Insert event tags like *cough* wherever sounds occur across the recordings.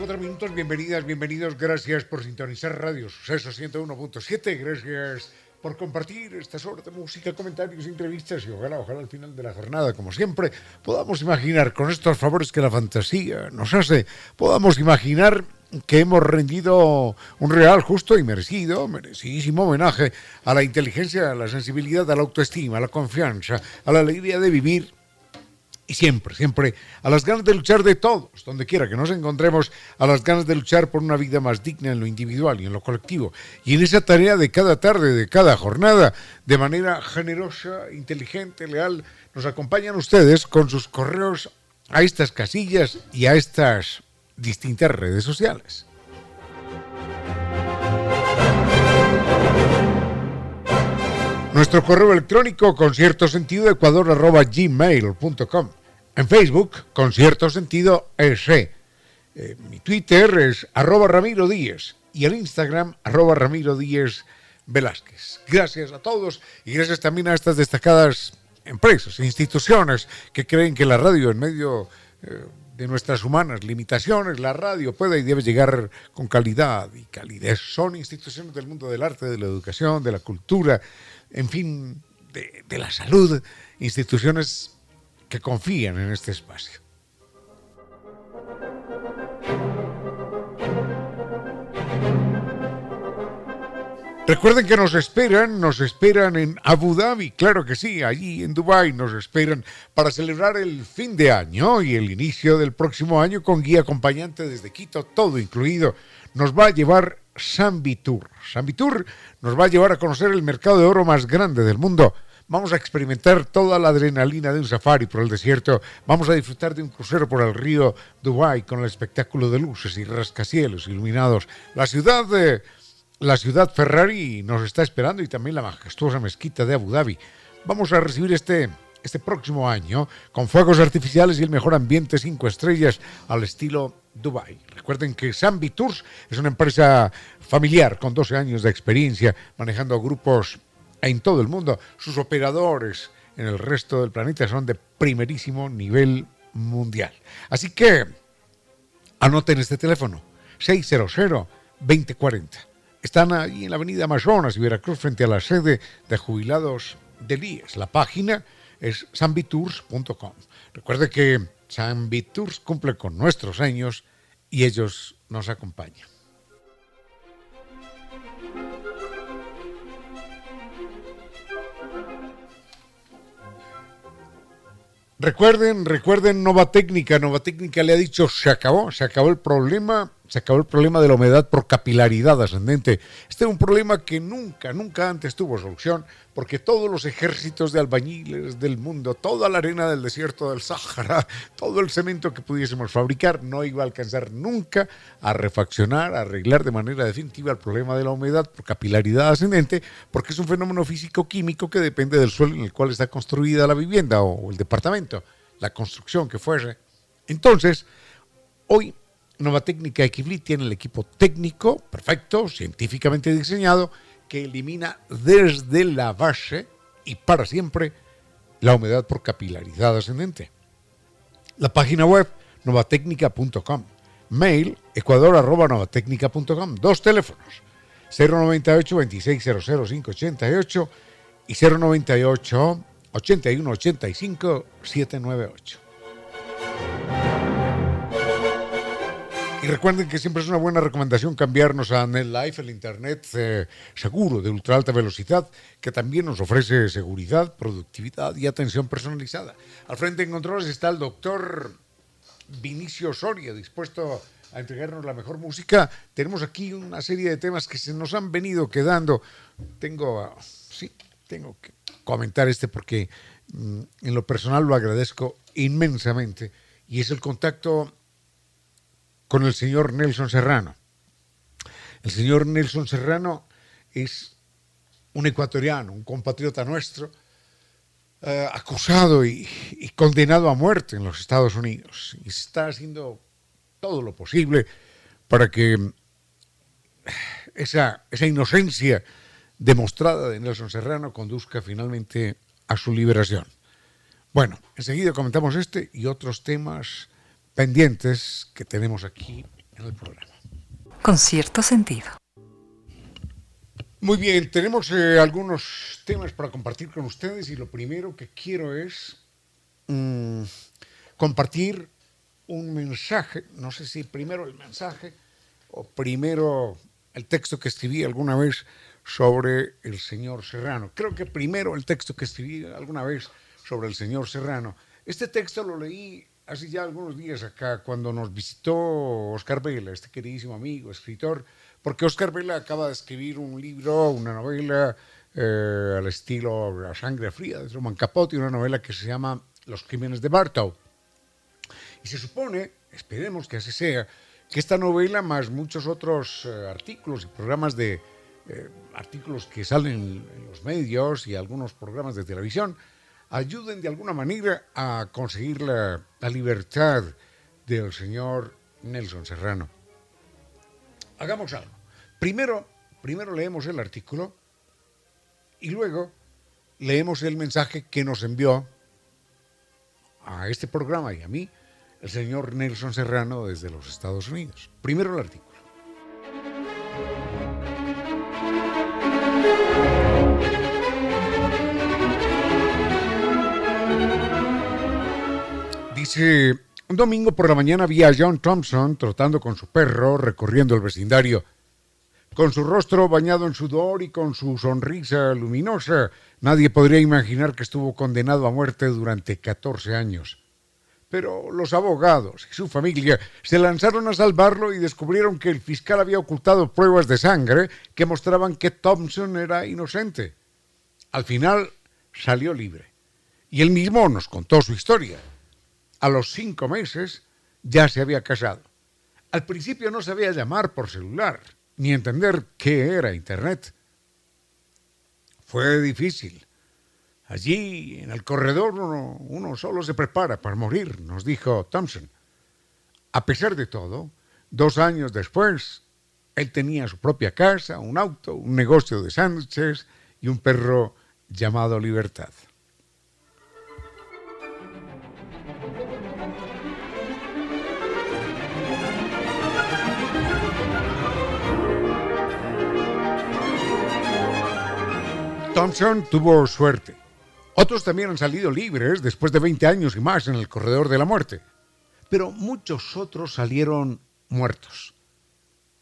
Cuatro minutos. Bienvenidas, bienvenidos. Gracias por sintonizar Radio Suceso 101.7. Gracias por compartir estas horas de música, comentarios, entrevistas y ojalá, ojalá al final de la jornada, como siempre, podamos imaginar con estos favores que la fantasía nos hace, podamos imaginar que hemos rendido un real, justo y merecido, merecidísimo homenaje a la inteligencia, a la sensibilidad, a la autoestima, a la confianza, a la alegría de vivir y siempre, siempre a las ganas de luchar de todos, donde quiera que nos encontremos, a las ganas de luchar por una vida más digna en lo individual y en lo colectivo. Y en esa tarea de cada tarde, de cada jornada, de manera generosa, inteligente, leal, nos acompañan ustedes con sus correos a estas casillas y a estas distintas redes sociales. Nuestro correo electrónico con cierto sentido ecuador arroba gmail.com. En Facebook, con cierto sentido, ese. Eh, mi Twitter es arroba Ramiro Díez y el Instagram arroba Ramiro Díez Velázquez. Gracias a todos y gracias también a estas destacadas empresas e instituciones que creen que la radio en medio eh, de nuestras humanas limitaciones, la radio puede y debe llegar con calidad y calidez. Son instituciones del mundo del arte, de la educación, de la cultura, en fin, de la salud, instituciones que confían en este espacio. Recuerden que nos esperan, nos esperan en Abu Dhabi, claro que sí, allí en Dubai nos esperan para celebrar el fin de año y el inicio del próximo año con guía acompañante desde Quito, todo incluido. Nos va a llevar Sambitur. Sambitur nos va a llevar a conocer el mercado de oro más grande del mundo Vamos a experimentar toda la adrenalina de un safari por el desierto. Vamos a disfrutar de un crucero por el río Dubai con el espectáculo de luces y rascacielos iluminados. La ciudad de la ciudad Ferrari nos está esperando y también la majestuosa mezquita de Abu Dhabi. Vamos a recibir este este próximo año con fuegos artificiales y el mejor ambiente cinco estrellas al estilo Dubai. Recuerden que Zambi Tours es una empresa familiar con 12 años de experiencia manejando grupos en todo el mundo. Sus operadores en el resto del planeta son de primerísimo nivel mundial. Así que anoten este teléfono, 600-2040. Están ahí en la avenida Amazonas y Veracruz frente a la sede de jubilados del IES. La página es sambitours.com. Recuerde que Sambitours cumple con nuestros años y ellos nos acompañan. Recuerden, recuerden Nova Técnica. Nova Técnica le ha dicho, se acabó, se acabó el problema se acabó el problema de la humedad por capilaridad ascendente. Este es un problema que nunca, nunca antes tuvo solución, porque todos los ejércitos de albañiles del mundo, toda la arena del desierto del Sáhara, todo el cemento que pudiésemos fabricar, no iba a alcanzar nunca a refaccionar, a arreglar de manera definitiva el problema de la humedad por capilaridad ascendente, porque es un fenómeno físico-químico que depende del suelo en el cual está construida la vivienda o el departamento, la construcción que fuese. Entonces, hoy Nueva Técnica Equiblit tiene el equipo técnico, perfecto, científicamente diseñado, que elimina desde la base y para siempre la humedad por capilaridad ascendente. La página web novatecnica.com. Mail ecuador.novatecnica.com. Dos teléfonos 098 2600 588 y 098 8185 798. Recuerden que siempre es una buena recomendación cambiarnos a NetLife, el Internet eh, seguro de ultra alta velocidad, que también nos ofrece seguridad, productividad y atención personalizada. Al frente en controles está el doctor Vinicio Soria, dispuesto a entregarnos la mejor música. Tenemos aquí una serie de temas que se nos han venido quedando. Tengo, sí, tengo que comentar este porque mm, en lo personal lo agradezco inmensamente y es el contacto con el señor Nelson Serrano. El señor Nelson Serrano es un ecuatoriano, un compatriota nuestro, eh, acusado y, condenado a muerte en los Estados Unidos. Y está haciendo todo lo posible para que esa, esa inocencia demostrada de Nelson Serrano conduzca finalmente a su liberación. Bueno, enseguida comentamos este y otros temas pendientes que tenemos aquí en el programa. Con cierto sentido. Muy bien, tenemos eh, algunos temas para compartir con ustedes y lo primero que quiero es mm, compartir un mensaje, no sé si primero el mensaje o primero el texto que escribí alguna vez sobre el señor Serrano. Creo que primero el texto que escribí alguna vez sobre el señor Serrano. Este texto lo leí hace ya algunos días acá, cuando nos visitó Oscar Vela, este queridísimo amigo, escritor, porque Oscar Vela acaba de escribir un libro, una novela eh, al estilo La sangre fría de Truman Capote, una novela que se llama Los crímenes de Bartow. Y se supone, esperemos que así sea, que esta novela, más muchos otros eh, artículos y programas de eh, artículos que salen en los medios y algunos programas de televisión, ayuden de alguna manera a conseguir la, libertad del señor Nelson Serrano. Hagamos algo. Primero, primero leemos el artículo y luego leemos el mensaje que nos envió a este programa y a mí el señor Nelson Serrano desde los Estados Unidos. Primero el artículo. Un domingo por la mañana vi a John Thompson trotando con su perro recorriendo el vecindario. Con su rostro bañado en sudor y con su sonrisa luminosa, nadie podría imaginar que estuvo condenado a muerte durante 14 años. Pero los abogados y su familia se lanzaron a salvarlo y descubrieron que el fiscal había ocultado pruebas de sangre que mostraban que Thompson era inocente. Al final salió libre. Y él mismo nos contó su historia a los cinco meses ya se había casado. Al principio no sabía llamar por celular, ni entender qué era Internet. Fue difícil. Allí, en el corredor, uno, solo se prepara para morir, nos dijo Thompson. A pesar de todo, dos años después, él tenía su propia casa, un auto, un negocio de sándwiches y un perro llamado Libertad. Thompson tuvo suerte. Otros también han salido libres después de 20 años y más en el corredor de la muerte. Pero muchos otros salieron muertos.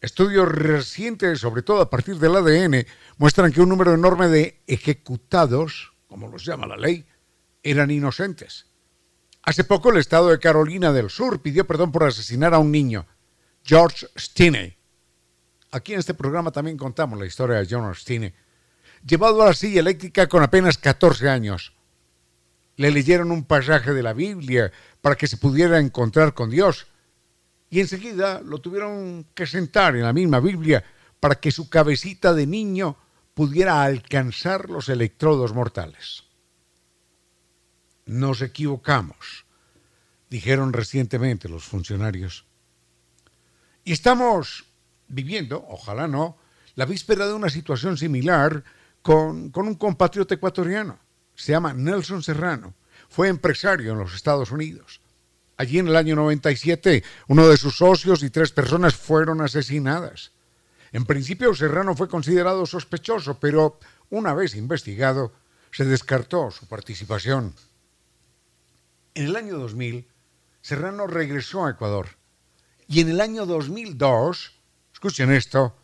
Estudios recientes, sobre todo a partir del ADN, muestran que un número enorme de ejecutados, como los llama la ley, eran inocentes. Hace poco el estado de Carolina del Sur pidió perdón por asesinar a un niño, George Stinney. Aquí en este programa también contamos la historia de George Stinney llevado a la silla eléctrica con apenas 14 años. Le leyeron un pasaje de la Biblia para que se pudiera encontrar con Dios y enseguida lo tuvieron que sentar en la misma Biblia para que su cabecita de niño pudiera alcanzar los electrodos mortales. Nos equivocamos, dijeron recientemente los funcionarios. Y estamos viviendo, ojalá no, la víspera de una situación similar con, un compatriota ecuatoriano. Se llama Nelson Serrano. Fue empresario en los Estados Unidos. Allí en el año 97, uno de sus socios y tres personas fueron asesinadas. En principio, Serrano fue considerado sospechoso, pero una vez investigado, se descartó su participación. En el año 2000, Serrano regresó a Ecuador. Y en el año 2002, escuchen esto,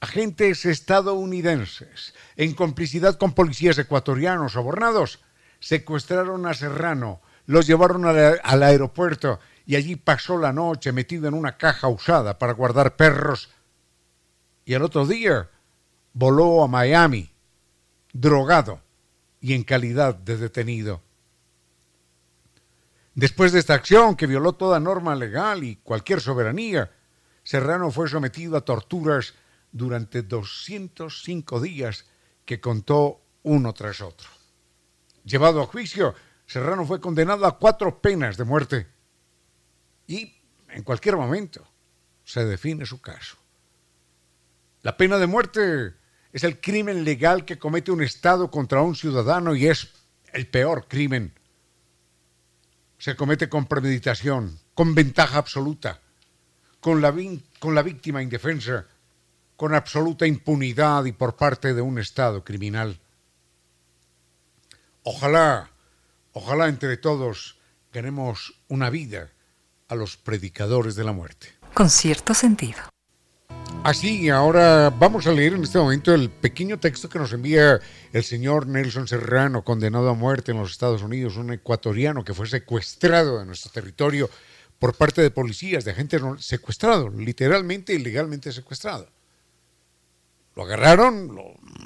agentes estadounidenses, en complicidad con policías ecuatorianos sobornados, secuestraron a Serrano, los llevaron al, aeropuerto y allí pasó la noche metido en una caja usada para guardar perros. Y el otro día voló a Miami, drogado y en calidad de detenido. Después de esta acción que violó toda norma legal y cualquier soberanía, Serrano fue sometido a torturas durante 205 días que contó uno tras otro. Llevado a juicio, Serrano fue condenado a cuatro penas de muerte y en cualquier momento se define su caso. La pena de muerte es el crimen legal que comete un Estado contra un ciudadano y es el peor crimen. Se comete con premeditación, con ventaja absoluta, con la, con la víctima indefensa, con absoluta impunidad y por parte de un Estado criminal. Ojalá, ojalá entre todos ganemos una vida a los predicadores de la muerte. Con cierto sentido. Así, ahora vamos a leer en este momento el pequeño texto que nos envía el señor Nelson Serrano, condenado a muerte en los Estados Unidos, un ecuatoriano que fue secuestrado de nuestro territorio por parte de policías, de agentes secuestrado, literalmente ilegalmente secuestrado. Lo agarraron,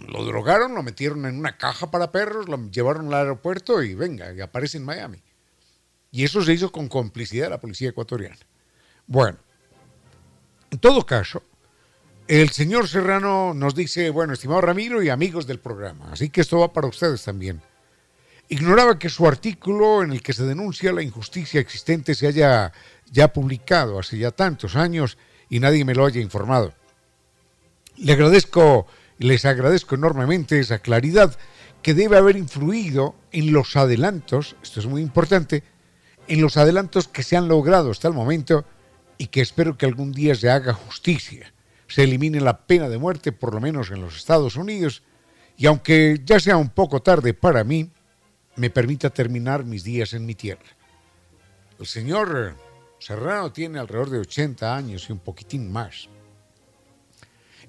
lo, drogaron, lo metieron en una caja para perros, lo llevaron al aeropuerto y venga, aparece en Miami. Y eso se hizo con complicidad de la policía ecuatoriana. Bueno, en todo caso, el señor Serrano nos dice, bueno, estimado Ramiro y amigos del programa, así que esto va para ustedes también. Ignoraba que su artículo en el que se denuncia la injusticia existente se haya ya publicado hace ya tantos años y nadie me lo haya informado. Le agradezco, les agradezco enormemente esa claridad que debe haber influido en los adelantos, esto es muy importante, en los adelantos que se han logrado hasta el momento y que espero que algún día se haga justicia se elimine la pena de muerte, por lo menos en los Estados Unidos, y aunque ya sea un poco tarde para mí, me permita terminar mis días en mi tierra. El señor Serrano tiene alrededor de 80 años y un poquitín más.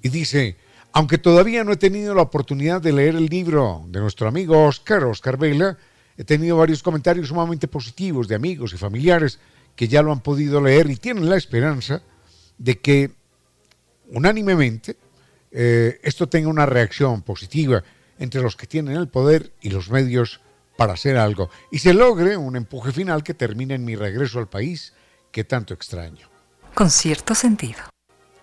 Y dice, aunque todavía no he tenido la oportunidad de leer el libro de nuestro amigo Oscar, Oscar Vela, he tenido varios comentarios sumamente positivos de amigos y familiares que ya lo han podido leer y tienen la esperanza de que unánimemente eh, esto tenga una reacción positiva entre los que tienen el poder y los medios para hacer algo y se logre un empuje final que termine en mi regreso al país que tanto extraño. Con cierto sentido.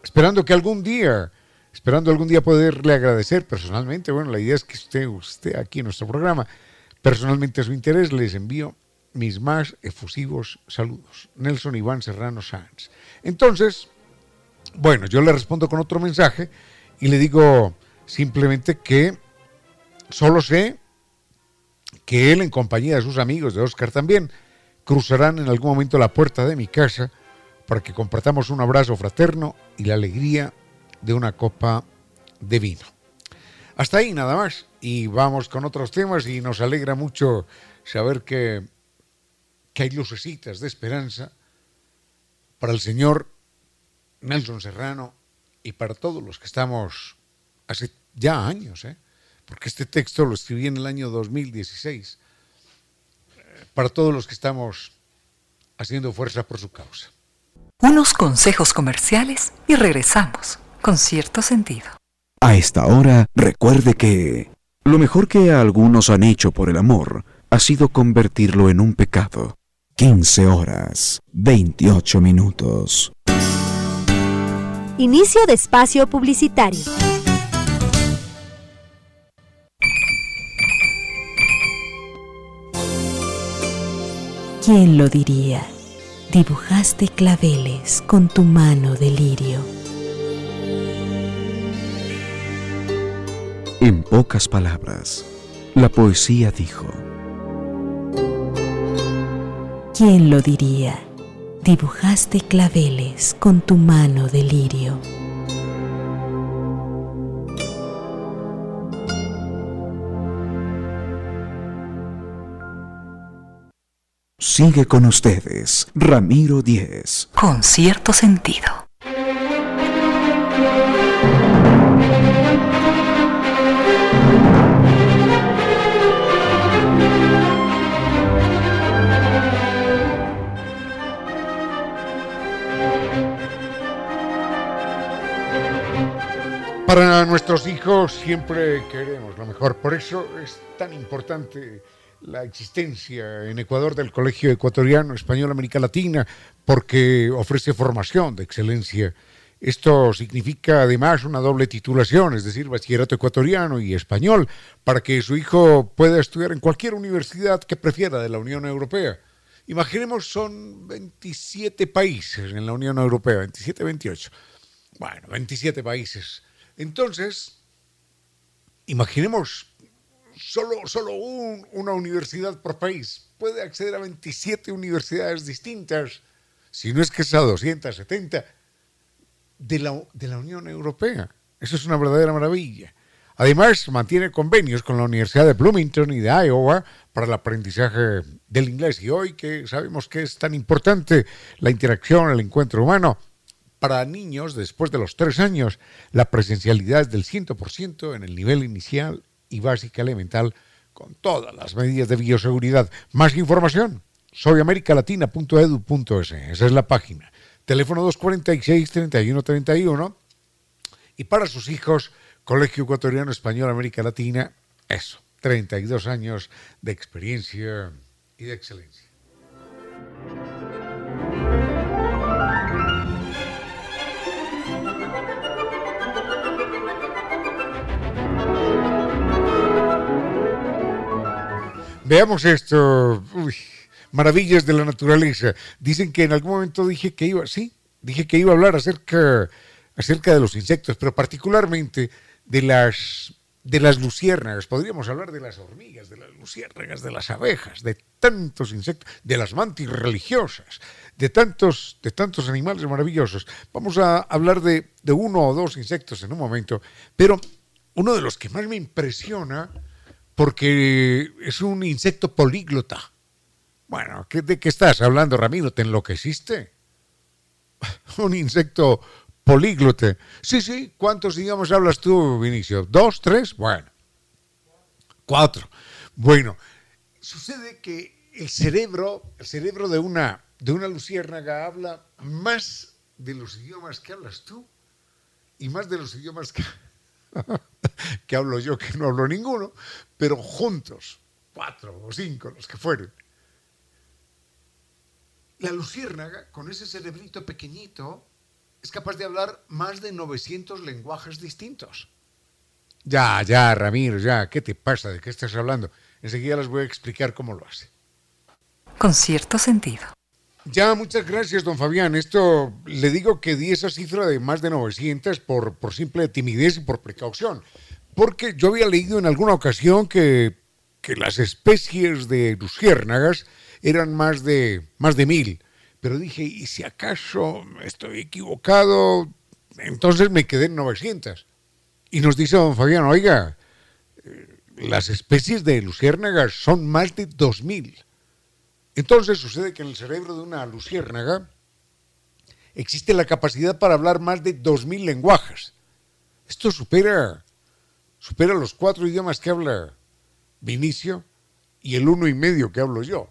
Esperando que algún día, esperando algún día poderle agradecer personalmente, bueno, la idea es que usted, usted aquí en nuestro programa, personalmente a su interés, les envío mis más efusivos saludos. Nelson Iván Serrano Sáenz. Entonces, bueno, yo le respondo con otro mensaje y le digo simplemente que solo sé que él en compañía de sus amigos, de Oscar también, cruzarán en algún momento la puerta de mi casa para que compartamos un abrazo fraterno y la alegría de una copa de vino. Hasta ahí nada más y vamos con otros temas y nos alegra mucho saber que, que hay lucecitas de esperanza para el Señor Nelson Serrano y para todos los que estamos hace ya años, ¿eh? porque este texto lo escribí en el año 2016, eh, para todos los que estamos haciendo fuerza por su causa. Unos consejos comerciales y regresamos con cierto sentido. A esta hora, recuerde que lo mejor que algunos han hecho por el amor ha sido convertirlo en un pecado. 15 horas, 28 minutos. Inicio de espacio publicitario. ¿Quién lo diría? Dibujaste claveles con tu mano de lirio. En pocas palabras, la poesía dijo. ¿Quién lo diría? dibujaste claveles con tu mano de lirio. Sigue con ustedes, Ramiro Díez. Con cierto sentido. Para nuestros hijos siempre queremos lo mejor. Por eso es tan importante la existencia en Ecuador del Colegio Ecuatoriano Español América Latina, porque ofrece formación de excelencia. Esto significa además una doble titulación, es decir, bachillerato ecuatoriano y español, para que su hijo pueda estudiar en cualquier universidad que prefiera de la Unión Europea. Imaginemos, son 27 países en la Unión Europea, 27, 28. Bueno, 27 países. Entonces, imaginemos solo, solo una universidad por país puede acceder a 27 universidades distintas, si no es que es a 270, de la, de la Unión Europea. Eso es una verdadera maravilla. Además, mantiene convenios con la Universidad de Bloomington y de Iowa para el aprendizaje del inglés. Y hoy que sabemos que es tan importante la interacción, el encuentro humano, para niños después de los tres años, la presencialidad es del 100% en el nivel inicial y básica elemental con todas las medidas de bioseguridad. Más información, soyamericalatina.edu.es, esa es la página. Teléfono 246-3131. Y para sus hijos, Colegio Ecuatoriano Español América Latina, eso, 32 años de experiencia y de excelencia. Veamos esto. maravillas de la naturaleza. Dicen que en algún momento dije que iba, sí, dije que iba a hablar acerca, acerca de los insectos, pero particularmente de las, de las luciérnagas. Podríamos hablar de las hormigas, de las luciérnagas, de las abejas, de tantos insectos, de las mantis religiosas, de tantos, de tantos animales maravillosos. Vamos a hablar de, de uno o dos insectos en un momento, pero uno de los que más me impresiona porque es un insecto políglota. Bueno, ¿de qué estás hablando, Ramiro? ¿Te enloqueciste? *laughs* un insecto políglote. Sí, sí, ¿cuántos idiomas hablas tú, Vinicio? ¿Dos, tres? Bueno, cuatro. Bueno, sucede que el cerebro, el cerebro de una, de una luciérnaga habla más de los idiomas que hablas tú y más de los idiomas que, *laughs* que hablo yo, que no hablo ninguno, pero juntos, cuatro o cinco, los que fueren. La luciérnaga, con ese cerebrito pequeñito, es capaz de hablar más de 900 lenguajes distintos. Ya, ya, Ramiro, ya, ¿qué te pasa? ¿De qué estás hablando? Enseguida les voy a explicar cómo lo hace. Con cierto sentido. Ya, muchas gracias, don Fabián. Esto le digo que di esa cifra de más de 900 por, por simple timidez y por precaución. Porque yo había leído en alguna ocasión que, las especies de luciérnagas eran más de, más de mil. Pero dije, ¿y si acaso estoy equivocado? Entonces me quedé en 900. Y nos dice don Fabián, oiga, eh, las especies de luciérnagas son más de 2000. Entonces sucede que en el cerebro de una luciérnaga existe la capacidad para hablar más de 2.000 lenguajes. Esto supera, supera los cuatro idiomas que habla Vinicio y el uno y medio que hablo yo.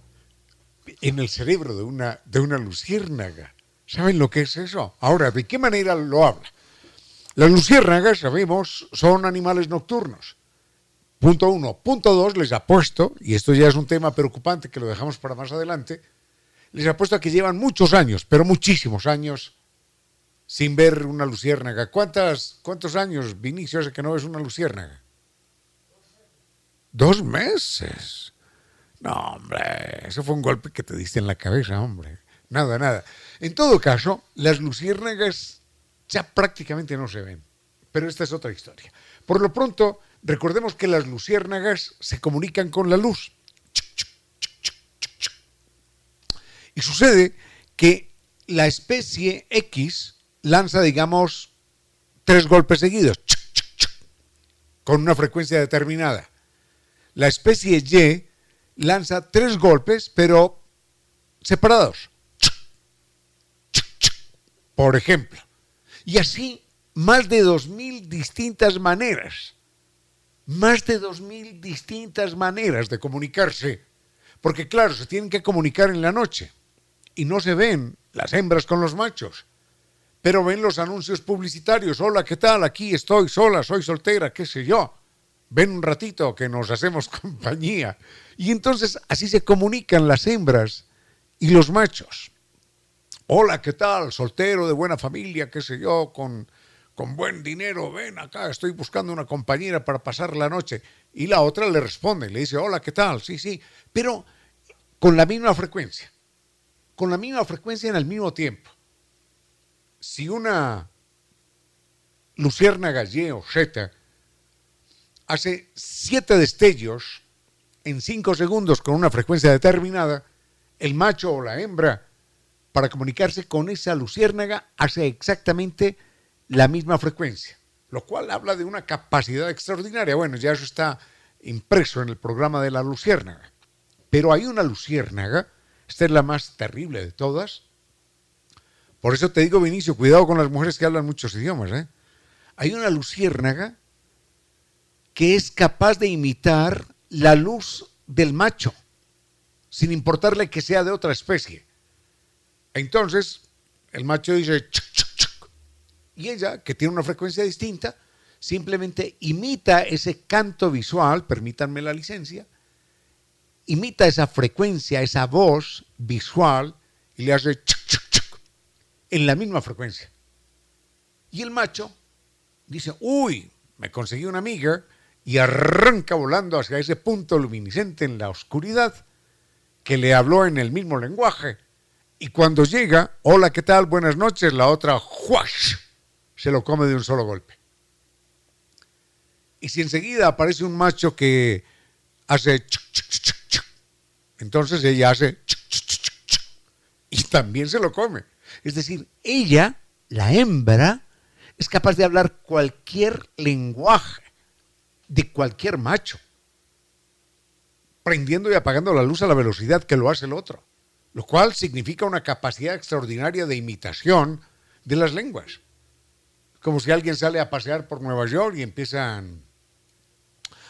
En el cerebro de una, de una luciérnaga. ¿Saben lo que es eso? Ahora, ¿de qué manera lo habla? Las luciérnagas, sabemos, son animales nocturnos. Punto uno. Punto dos, les apuesto, y esto ya es un tema preocupante que lo dejamos para más adelante, les apuesto a que llevan muchos años, pero muchísimos años, sin ver una luciérnaga. ¿Cuántas, ¿Cuántos años, Vinicio, hace que no ves una luciérnaga? Dos meses. No, hombre, eso fue un golpe que te diste en la cabeza, hombre. Nada, nada. En todo caso, las luciérnagas ya prácticamente no se ven, pero esta es otra historia. Por lo pronto, Recordemos que las luciérnagas se comunican con la luz. Y sucede que la especie X lanza, digamos, tres golpes seguidos, con una frecuencia determinada. La especie Y lanza tres golpes, pero separados. Por ejemplo. Y así más de dos mil distintas maneras. Más de dos mil distintas maneras de comunicarse. Porque claro, se tienen que comunicar en la noche. Y no se ven las hembras con los machos. Pero ven los anuncios publicitarios. Hola, ¿qué tal? Aquí estoy sola, soy soltera, qué sé yo. Ven un ratito que nos hacemos *laughs* compañía. Y entonces así se comunican las hembras y los machos. Hola, ¿qué tal? Soltero, de buena familia, qué sé yo, con, con buen dinero, ven acá, estoy buscando una compañera para pasar la noche. Y la otra le responde, le dice, hola, ¿qué tal? Sí, sí, pero con la misma frecuencia, con la misma frecuencia en el mismo tiempo. Si una lucierna o zeta hace siete destellos en cinco segundos con una frecuencia determinada, el macho o la hembra, para comunicarse con esa luciérnaga, hace exactamente la misma frecuencia, lo cual habla de una capacidad extraordinaria. Bueno, ya eso está impreso en el programa de la luciérnaga. Pero hay una luciérnaga, esta es la más terrible de todas. Por eso te digo, Vinicio, cuidado con las mujeres que hablan muchos idiomas. ¿eh? Hay una luciérnaga que es capaz de imitar la luz del macho, sin importarle que sea de otra especie. Entonces, el macho dice, y ella, que tiene una frecuencia distinta, simplemente imita ese canto visual, permítanme la licencia, imita esa frecuencia, esa voz visual, y le hace en la misma frecuencia. Y el macho dice, uy, me conseguí una amiga, y arranca volando hacia ese punto luminiscente en la oscuridad que le habló en el mismo lenguaje. Y cuando llega, hola, ¿qué tal? Buenas noches, la otra, se lo come de un solo golpe. Y si enseguida aparece un macho que hace entonces ella hace y también se lo come. Es decir, ella, la hembra, es capaz de hablar cualquier lenguaje de cualquier macho, prendiendo y apagando la luz a la velocidad que lo hace el otro, lo cual significa una capacidad extraordinaria de imitación de las lenguas. Como si alguien sale a pasear por Nueva York y empiezan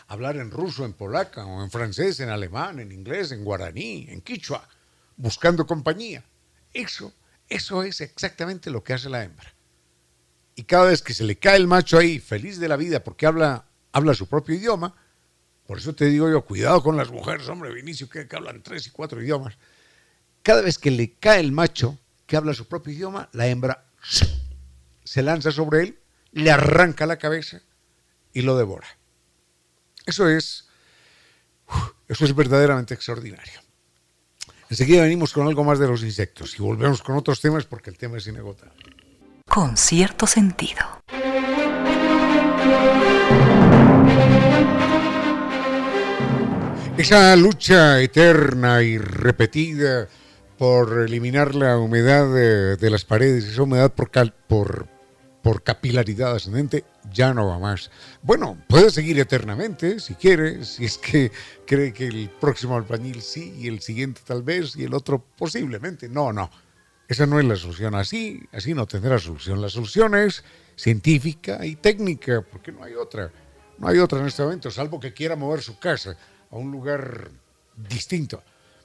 a hablar en ruso, en polaca, o en francés, en alemán, en inglés, en guaraní, en quichua, buscando compañía. Eso, eso es exactamente lo que hace la hembra. Y cada vez que se le cae el macho ahí, feliz de la vida porque habla habla su propio idioma. Por eso te digo yo, cuidado con las mujeres, hombre, Vinicio, que, hablan tres y cuatro idiomas. Cada vez que le cae el macho que habla su propio idioma, la hembra se lanza sobre él, le arranca la cabeza y lo devora. Eso es, eso es verdaderamente extraordinario. Enseguida venimos con algo más de los insectos y volvemos con otros temas porque el tema es inagotable. Con cierto sentido. Esa lucha eterna y repetida por eliminar la humedad de, las paredes, esa humedad por, por, por capilaridad ascendente, ya no va más. Bueno, puede seguir eternamente si quiere, si es que cree que el próximo albañil sí y el siguiente tal vez y el otro posiblemente. No, no. Esa no es la solución. Así, así no tendrá solución. La solución es científica y técnica, porque no hay otra. No hay otra en este momento, salvo que quiera mover su casa a un lugar distinto.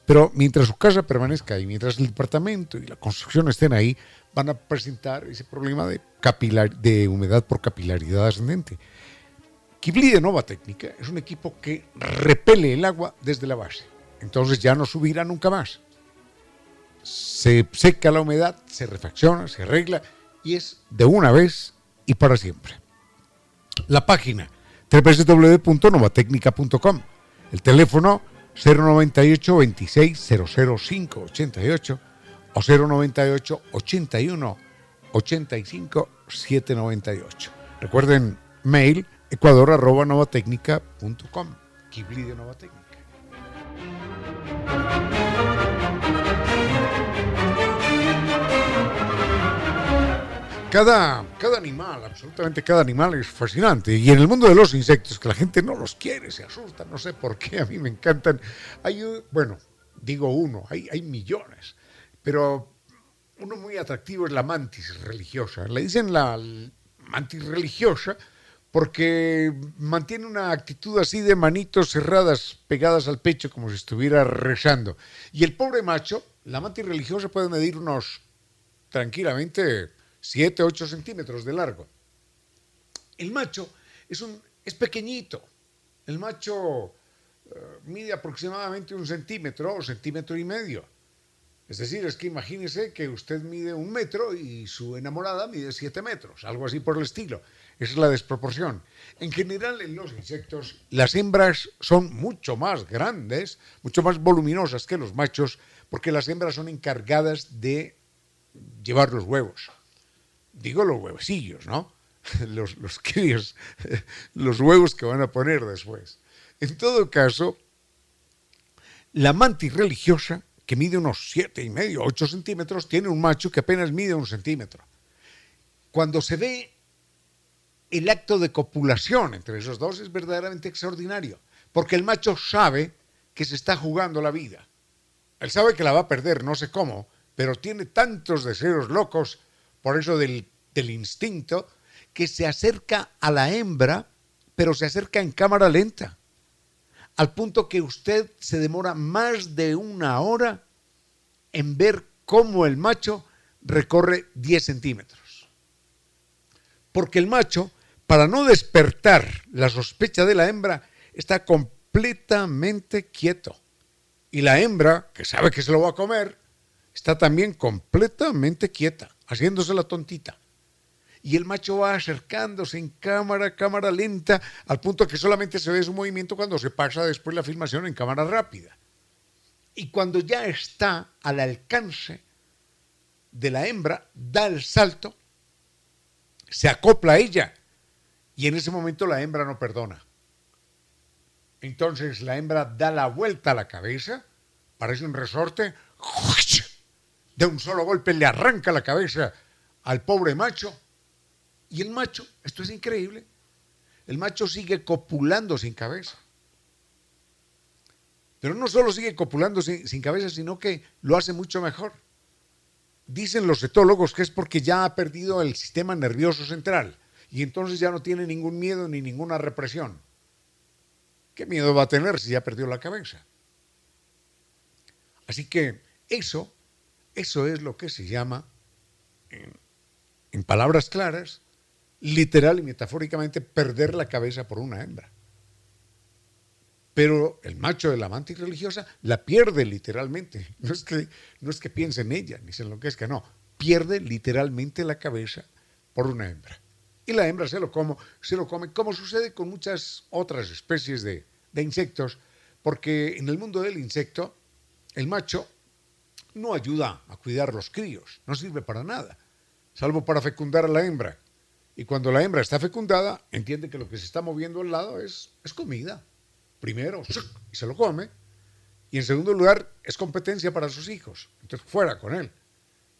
Pero mientras su casa permanezca ahí, mientras el departamento y la construcción estén ahí, van a presentar ese problema de, capilar, de humedad por capilaridad ascendente. Kibli de Nova Técnica es un equipo que repele el agua desde la base. Entonces ya no subirá nunca más. Se seca la humedad, se refacciona, se arregla y es de una vez y para siempre. La página www.novatecnica.com el teléfono 098 26 005 88 o 098 81 85 798. Recuerden, mail ecuador arroba. Kibli de Novatecnica. Cada, cada animal, absolutamente cada animal es fascinante. Y en el mundo de los insectos, que la gente no los quiere, se asusta, no sé por qué, a mí me encantan. Hay, bueno, digo uno, hay, hay millones, pero uno muy atractivo es la mantis religiosa. Le dicen la mantis religiosa porque mantiene una actitud así de manitos cerradas, pegadas al pecho, como si estuviera rezando. Y el pobre macho, la mantis religiosa puede medir unos, tranquilamente, 7, 8 centímetros de largo. El macho es, un, es pequeñito. El macho eh, mide aproximadamente un centímetro o centímetro y medio. Es decir, es que imagínese que usted mide un metro y su enamorada mide siete metros, algo así por el estilo. Esa es la desproporción. En general, en los insectos, las hembras son mucho más grandes, mucho más voluminosas que los machos, porque las hembras son encargadas de llevar los huevos. Digo los huevecillos, ¿no? *laughs* Los, los *laughs* los huevos que van a poner después. En todo caso, la mantis religiosa, que mide unos siete y medio, 8 centímetros, tiene un macho que apenas mide un centímetro. Cuando se ve el acto de copulación entre esos dos es verdaderamente extraordinario, porque el macho sabe que se está jugando la vida. Él sabe que la va a perder, no sé cómo, pero tiene tantos deseos locos, por eso del, del instinto, que se acerca a la hembra, pero se acerca en cámara lenta, al punto que usted se demora más de una hora en ver cómo el macho recorre 10 centímetros. Porque el macho para no despertar la sospecha de la hembra, está completamente quieto. Y la hembra, que sabe que se lo va a comer, está también completamente quieta, haciéndose la tontita. Y el macho va acercándose en cámara, cámara lenta, al punto que solamente se ve su movimiento cuando se pasa después la filmación en cámara rápida. Y cuando ya está al alcance de la hembra, da el salto, se acopla a ella y en ese momento la hembra no perdona. Entonces la hembra da la vuelta a la cabeza, parece un resorte, de un solo golpe le arranca la cabeza al pobre macho. Y el macho, esto es increíble, el macho sigue copulando sin cabeza. Pero no solo sigue copulando sin, cabeza, sino que lo hace mucho mejor. Dicen los etólogos que es porque ya ha perdido el sistema nervioso central y entonces ya no tiene ningún miedo ni ninguna represión. ¿Qué miedo va a tener si ya perdió la cabeza? Así que eso, eso es lo que se llama, en palabras claras, literal y metafóricamente, perder la cabeza por una hembra. Pero el macho de la mantis religiosa la pierde literalmente. *laughs* No es que, no es que piense en ella, ni se enloquezca, no. Pierde literalmente la cabeza por una hembra y la hembra se lo, se lo come, como sucede con muchas otras especies de, de insectos, porque en el mundo del insecto el macho no ayuda a cuidar los críos, no sirve para nada, salvo para fecundar a la hembra. Y cuando la hembra está fecundada, entiende que lo que se está moviendo al lado es, es comida. Primero, y se lo come. Y en segundo lugar, es competencia para sus hijos. Entonces, fuera con él.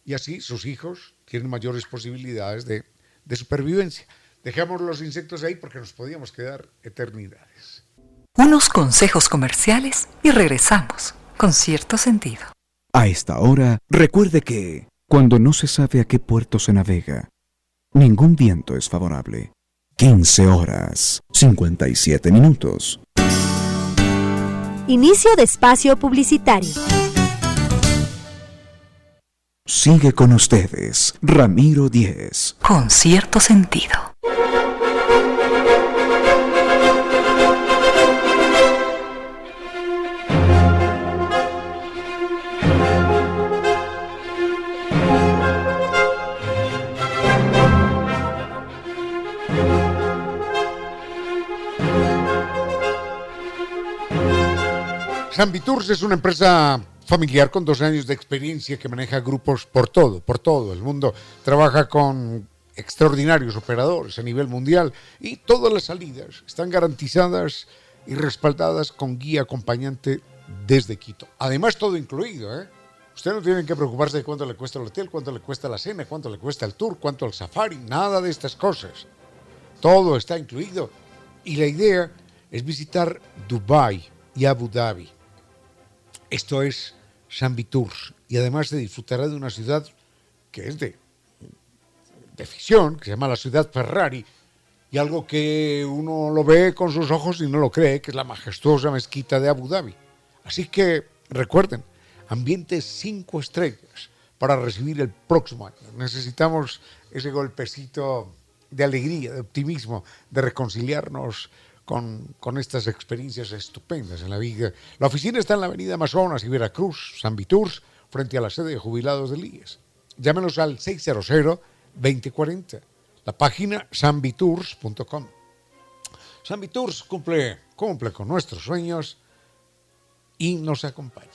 Y así sus hijos tienen mayores posibilidades de de supervivencia. Dejamos los insectos ahí porque nos podíamos quedar eternidades. Unos consejos comerciales y regresamos con cierto sentido. A esta hora, recuerde que cuando no se sabe a qué puerto se navega, ningún viento es favorable. 15 horas, 57 minutos. Inicio de espacio publicitario. Sigue con ustedes, Ramiro Díez. Con cierto sentido. San Viturs es una empresa familiar con dos años de experiencia que maneja grupos por todo, por todo el mundo. Trabaja con extraordinarios operadores a nivel mundial y todas las salidas están garantizadas y respaldadas con guía acompañante desde Quito. Además, todo incluido, ¿eh? Usted no tiene que preocuparse de cuánto le cuesta el hotel, cuánto le cuesta la cena, cuánto le cuesta el tour, cuánto el safari, nada de estas cosas. Todo está incluido. Y la idea es visitar Dubai y Abu Dhabi Esto es San Vitur y además se disfrutará de una ciudad que es de, de ficción, que se llama la ciudad Ferrari, y algo que uno lo ve con sus ojos y no lo cree, que es la majestuosa mezquita de Abu Dhabi. Así que recuerden, ambientes cinco estrellas para recibir el próximo año. Necesitamos ese golpecito de alegría, de optimismo, de reconciliarnos con, estas experiencias estupendas en la vida. La oficina está en la avenida Amazonas y Veracruz, San Viturs, frente a la sede de jubilados del IES. Llámenos al 600-2040. La página sanvitours.com. San Viturs cumple, cumple con nuestros sueños y nos acompaña.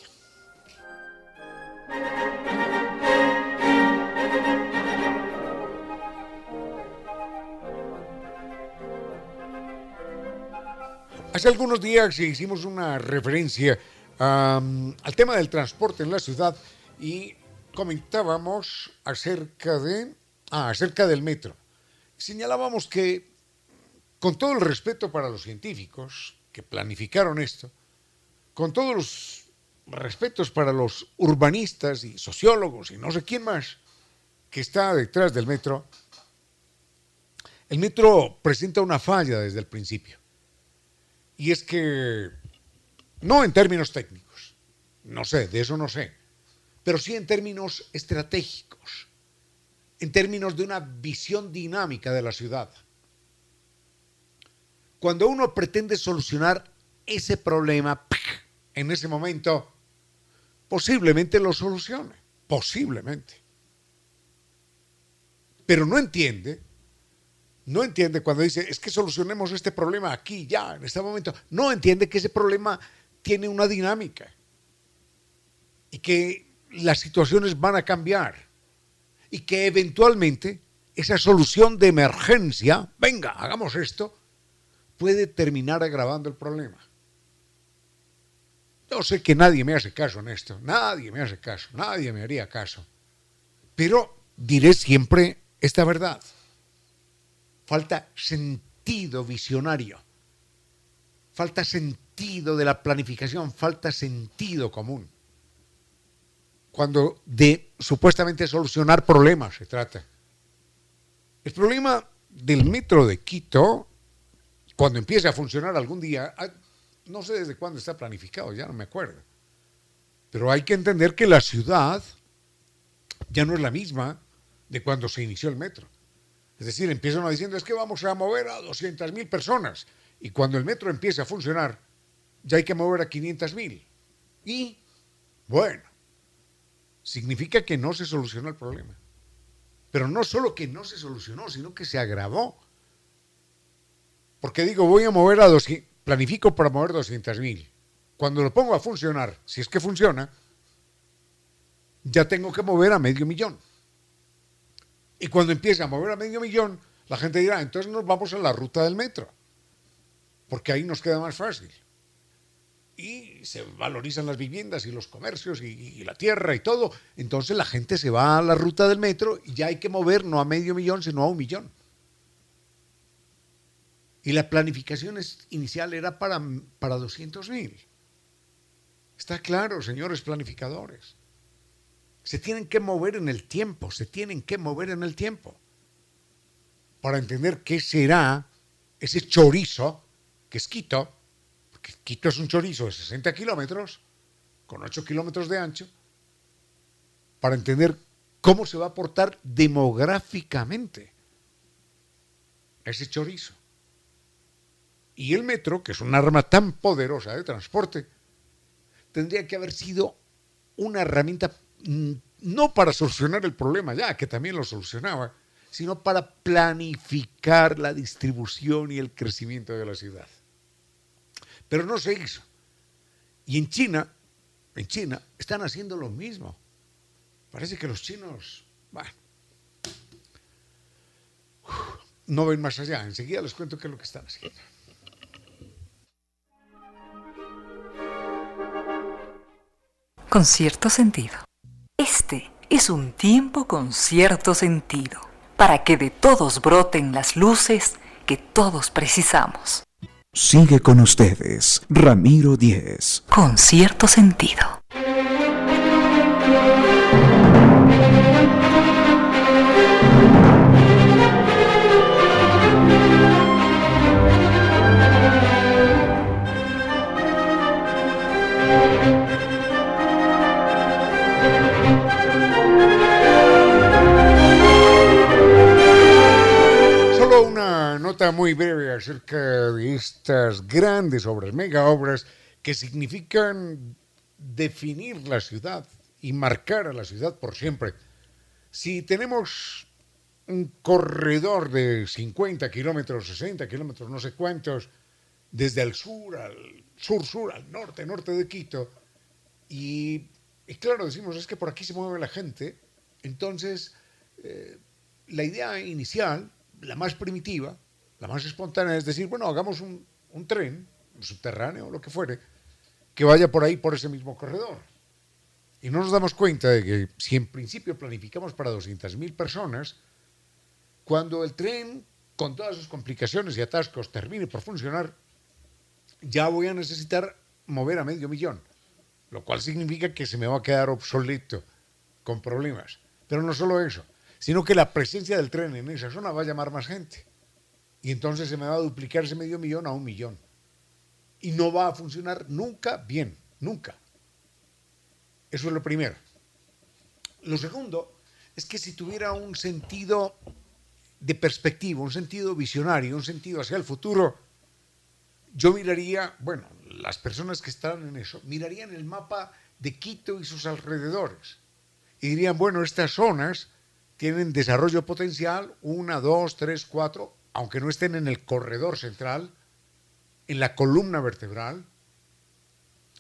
Hace algunos días hicimos una referencia al tema del transporte en la ciudad y comentábamos acerca de ah, acerca del metro. Señalábamos que con todo el respeto para los científicos que planificaron esto, con todos los respetos para los urbanistas y sociólogos y no sé quién más que está detrás del metro, el metro presenta una falla desde el principio. Y es que, no en términos técnicos, no sé, de eso no sé, pero sí en términos estratégicos, en términos de una visión dinámica de la ciudad. Cuando uno pretende solucionar ese problema en ese momento, posiblemente lo solucione, posiblemente. Pero no entiende no entiende cuando dice, es que solucionemos este problema aquí, ya, en este momento. No entiende que ese problema tiene una dinámica y que las situaciones van a cambiar y que eventualmente esa solución de emergencia, venga, hagamos esto, puede terminar agravando el problema. Yo sé que nadie me hace caso en esto, nadie me hace caso, nadie me haría caso, pero diré siempre esta verdad falta sentido visionario, falta sentido de la planificación, falta sentido común. Cuando de supuestamente solucionar problemas se trata. El problema del metro de Quito, cuando empiece a funcionar algún día, ah, no sé desde cuándo está planificado, ya no me acuerdo, pero hay que entender que la ciudad ya no es la misma de cuando se inició el metro. Es decir, empiezan diciendo es que vamos a mover a 200.000 personas y cuando el metro empiece a funcionar ya hay que mover a 500.000. Y, bueno, significa que no se solucionó el problema. Pero no solo que no se solucionó, sino que se agravó. Porque digo, voy a mover a 200, planifico para mover 200.000. Cuando lo pongo a funcionar, si es que funciona, ya tengo que mover a medio millón. Y cuando empiece a mover a medio millón, la gente dirá, entonces nos vamos a la ruta del metro, porque ahí nos queda más fácil. Y se valorizan las viviendas y los comercios y, la tierra y todo. Entonces la gente se va a la ruta del metro y ya hay que mover no a medio millón, sino a un millón. Y la planificación inicial era para, para 200 mil. Está claro, señores planificadores se tienen que mover en el tiempo, se tienen que mover en el tiempo para entender qué será ese chorizo que es Quito, porque Quito es un chorizo de 60 kilómetros, con 8 kilómetros de ancho, para entender cómo se va a portar demográficamente ese chorizo. Y el metro, que es un arma tan poderosa de transporte, tendría que haber sido una herramienta no para solucionar el problema ya, que también lo solucionaba, sino para planificar la distribución y el crecimiento de la ciudad. Pero no se hizo. Y en China, en China, están haciendo lo mismo. Parece que los chinos, bueno, no ven más allá. Enseguida les cuento qué es lo que están haciendo. Con cierto sentido. Este es un tiempo con cierto sentido, para que de todos broten las luces que todos precisamos. Sigue con ustedes, Ramiro Díez. Con cierto sentido. Nota muy breve acerca de estas grandes obras, mega obras, que significan definir la ciudad y marcar a la ciudad por siempre. Si tenemos un corredor de 50 kilómetros, 60 kilómetros, no sé cuántos, desde el sur al sur-sur, al norte, norte de Quito, y, claro, decimos, es que por aquí se mueve la gente, entonces eh, la idea inicial, la más primitiva, la más espontánea es decir, bueno, hagamos un, tren, un subterráneo lo que fuere, que vaya por ahí, por ese mismo corredor. Y no nos damos cuenta de que si en principio planificamos para 200.000 personas, cuando el tren, con todas sus complicaciones y atascos, termine por funcionar, ya voy a necesitar mover a medio millón, lo cual significa que se me va a quedar obsoleto, con problemas. Pero no solo eso, sino que la presencia del tren en esa zona va a llamar más gente. Y entonces se me va a duplicar ese medio millón a un millón. Y no va a funcionar nunca bien, nunca. Eso es lo primero. Lo segundo es que si tuviera un sentido de perspectiva, un sentido visionario, un sentido hacia el futuro, yo miraría, bueno, las personas que están en eso, mirarían el mapa de Quito y sus alrededores y dirían, bueno, estas zonas tienen desarrollo potencial, una, dos, tres, cuatro, aunque no estén en el corredor central, en la columna vertebral,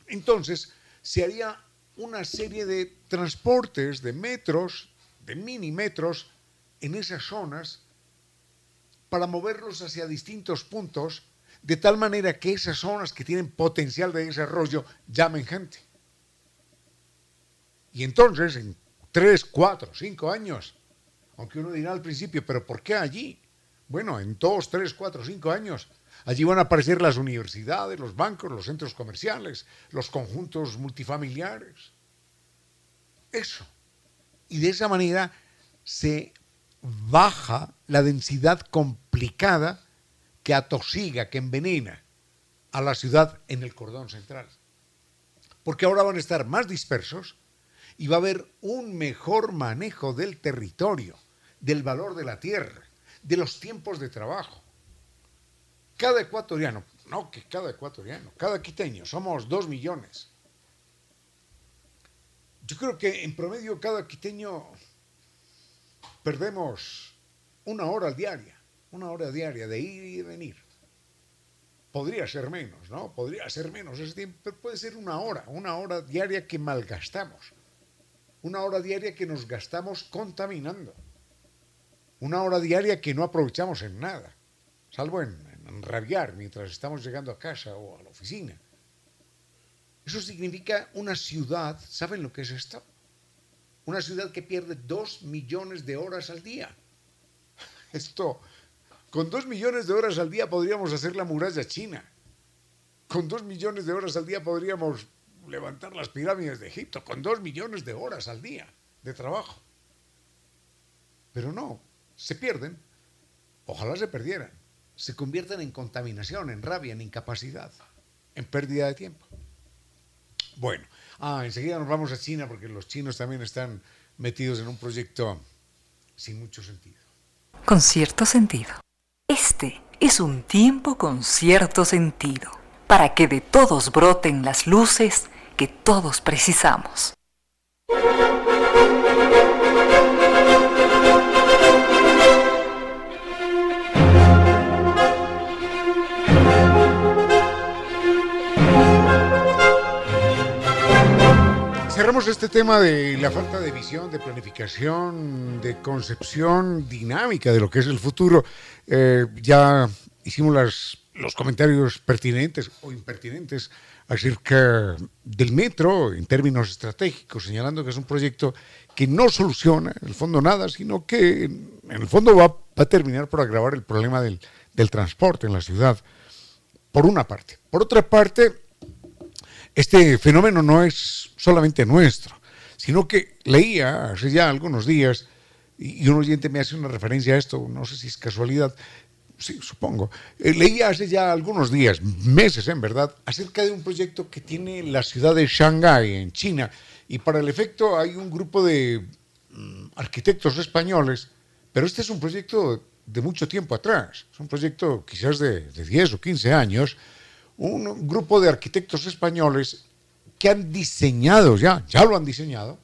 entonces se haría una serie de transportes, de metros, de minimetros, en esas zonas para moverlos hacia distintos puntos, de tal manera que esas zonas que tienen potencial de desarrollo llamen gente. Y entonces, en tres, cuatro, cinco años, aunque uno dirá al principio, pero ¿por qué allí? Bueno, en dos, tres, cuatro, cinco años, allí van a aparecer las universidades, los bancos, los centros comerciales, los conjuntos multifamiliares. Eso. Y de esa manera se baja la densidad complicada que atosiga, que envenena a la ciudad en el cordón central. Porque ahora van a estar más dispersos y va a haber un mejor manejo del territorio, del valor de la tierra de los tiempos de trabajo. Cada ecuatoriano, no que cada ecuatoriano, cada quiteño, somos dos millones. Yo creo que en promedio cada quiteño perdemos una hora diaria, una hora diaria de ir y venir. Podría ser menos, ¿no? Podría ser menos ese tiempo, pero puede ser una hora, una hora diaria que malgastamos, una hora diaria que nos gastamos contaminando una hora diaria que no aprovechamos en nada, salvo en, rabiar mientras estamos llegando a casa o a la oficina. Eso significa una ciudad, ¿saben lo que es esto? Una ciudad que pierde dos millones de horas al día. *laughs* Esto, con dos millones de horas al día podríamos hacer la muralla china. Con dos millones de horas al día podríamos levantar las pirámides de Egipto. Con dos millones de horas al día de trabajo. Pero no, se pierden, ojalá se perdieran, se convierten en contaminación, en rabia, en incapacidad, en pérdida de tiempo. Bueno, ah, enseguida nos vamos a China porque los chinos también están metidos en un proyecto sin mucho sentido. Con cierto sentido. Este es un tiempo con cierto sentido, para que de todos broten las luces que todos precisamos. Cerramos este tema de la falta de visión, de planificación, de concepción dinámica de lo que es el futuro. Eh, ya hicimos los comentarios pertinentes o impertinentes acerca del metro en términos estratégicos, señalando que es un proyecto que no soluciona en el fondo nada, sino que en el fondo va, a terminar por agravar el problema del, del transporte en la ciudad. por una parte. Por otra parte, este fenómeno no es solamente nuestro, sino que leía hace ya algunos días, y un oyente me hace una referencia a esto, no sé si es casualidad, sí, supongo, eh, leía hace ya algunos días, meses en verdad, acerca de un proyecto que tiene la ciudad de Shanghái, en China, y para el efecto hay un grupo de mm, arquitectos españoles, pero este es un proyecto de mucho tiempo atrás, es un proyecto quizás de, de 10 o 15 años, un grupo de arquitectos españoles que han diseñado ya, ya lo han diseñado,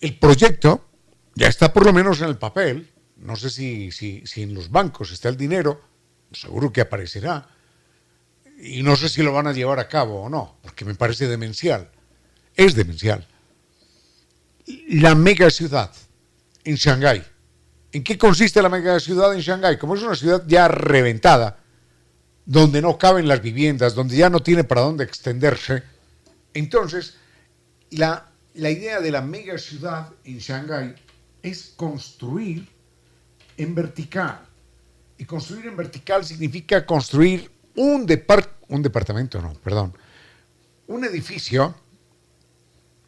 el proyecto ya está por lo menos en el papel, no sé si, si, si en los bancos está el dinero, seguro que aparecerá, y no sé si lo van a llevar a cabo o no, porque me parece demencial, es demencial. La mega ciudad en Shanghái. ¿En qué consiste la mega ciudad en Shanghái? Como es una ciudad ya reventada, donde no caben las viviendas, donde ya no tiene para dónde extenderse. Entonces, la, la idea de la mega ciudad en Shanghái es construir en vertical. Y construir en vertical significa construir un, un departamento, no, perdón, un edificio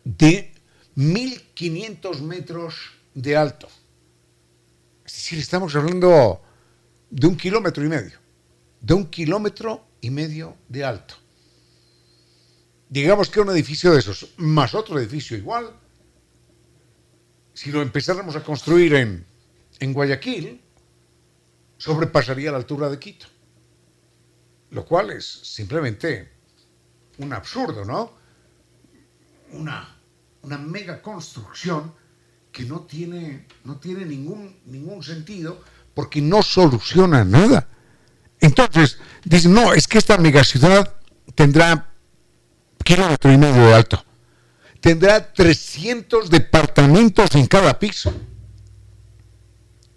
de 1500 metros de alto. Es decir, estamos hablando de un kilómetro y medio de un kilómetro y medio de alto. Digamos que un edificio de esos, más otro edificio igual, si lo empezáramos a construir en, en Guayaquil, sobrepasaría la altura de Quito. Lo cual es simplemente un absurdo, ¿no? Una, una mega construcción que no tiene, no tiene ningún, ningún sentido porque no soluciona nada. Entonces, dicen, no, es que esta megaciudad tendrá kilómetro y medio de alto. Tendrá 300 departamentos en cada piso.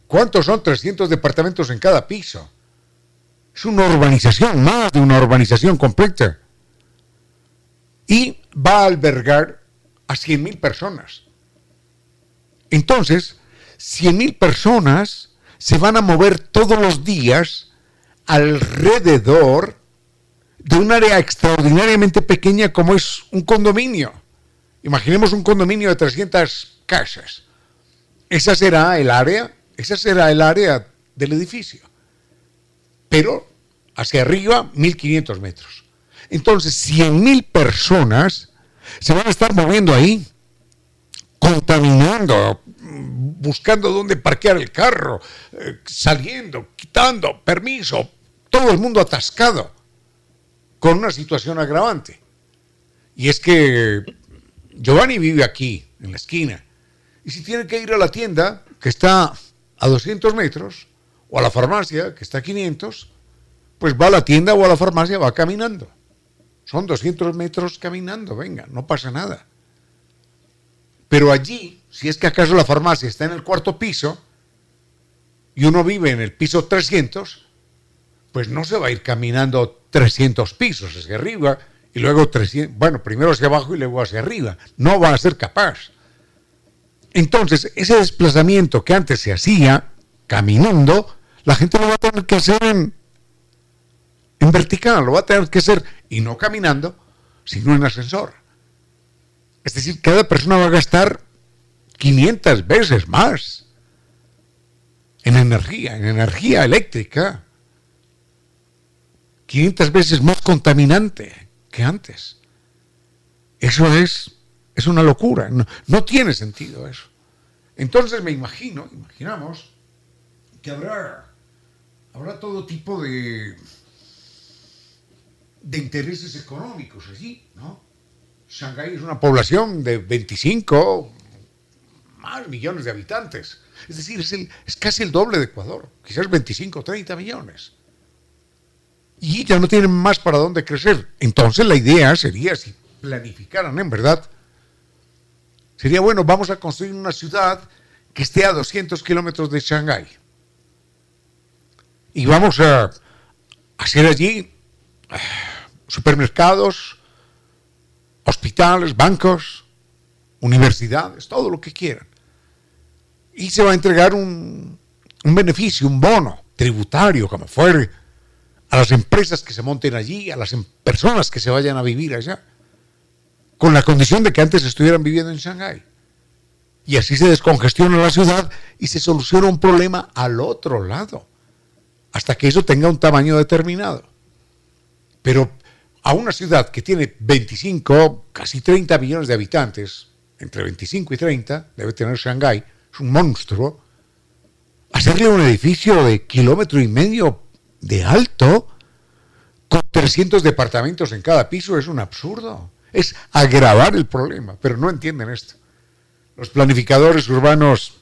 ¿Cuántos son 300 departamentos en cada piso? Es una urbanización, más de una urbanización completa. Y va a albergar a 100.000 personas. Entonces, 100.000 personas se van a mover todos los días alrededor de un área extraordinariamente pequeña como es un condominio. Imaginemos un condominio de 300 casas. Esa será el área, esa será el área del edificio. Pero hacia arriba, 1500 metros. Entonces, 100.000 personas se van a estar moviendo ahí, contaminando, buscando dónde parquear el carro, eh, saliendo, quitando, permiso, todo el mundo atascado, con una situación agravante. Y es que Giovanni vive aquí, en la esquina, y si tiene que ir a la tienda, que está a 200 metros, o a la farmacia, que está a 500, pues va a la tienda o a la farmacia, va caminando. Son 200 metros caminando, venga, no pasa nada. Pero allí, si es que acaso la farmacia está en el cuarto piso y uno vive en el piso 300, pues no se va a ir caminando 300 pisos hacia arriba y luego 300, bueno, primero hacia abajo y luego hacia arriba. No va a ser capaz. Entonces, ese desplazamiento que antes se hacía caminando, la gente lo va a tener que hacer en, en vertical, lo va a tener que hacer y no caminando, sino en ascensor. Es decir, cada persona va a gastar 500 veces más en energía, en energía eléctrica. 500 veces más contaminante que antes. Eso es, es una locura. No, no tiene sentido eso. Entonces me imagino, imaginamos, que habrá, habrá todo tipo de, de intereses económicos allí, ¿no? Shanghái es una población de 25 más millones de habitantes. Es decir, es, es casi el doble de Ecuador, quizás 25 o 30 millones. Y ya no tienen más para dónde crecer. Entonces la idea sería, si planificaran en verdad, sería bueno, vamos a construir una ciudad que esté a 200 kilómetros de Shanghái. Y vamos a hacer allí eh, supermercados, hospitales, bancos, universidades, todo lo que quieran. Y se va a entregar un, beneficio, un bono tributario, como fuere, a las empresas que se monten allí, a las em, personas que se vayan a vivir allá, con la condición de que antes estuvieran viviendo en Shanghái. Y así se descongestiona la ciudad y se soluciona un problema al otro lado, hasta que eso tenga un tamaño determinado. Pero a una ciudad que tiene 25, casi 30 millones de habitantes, entre 25 y 30, debe tener Shanghái, es un monstruo, hacerle un edificio de kilómetro y medio de alto, con 300 departamentos en cada piso, es un absurdo. Es agravar el problema, pero no entienden esto. Los planificadores urbanos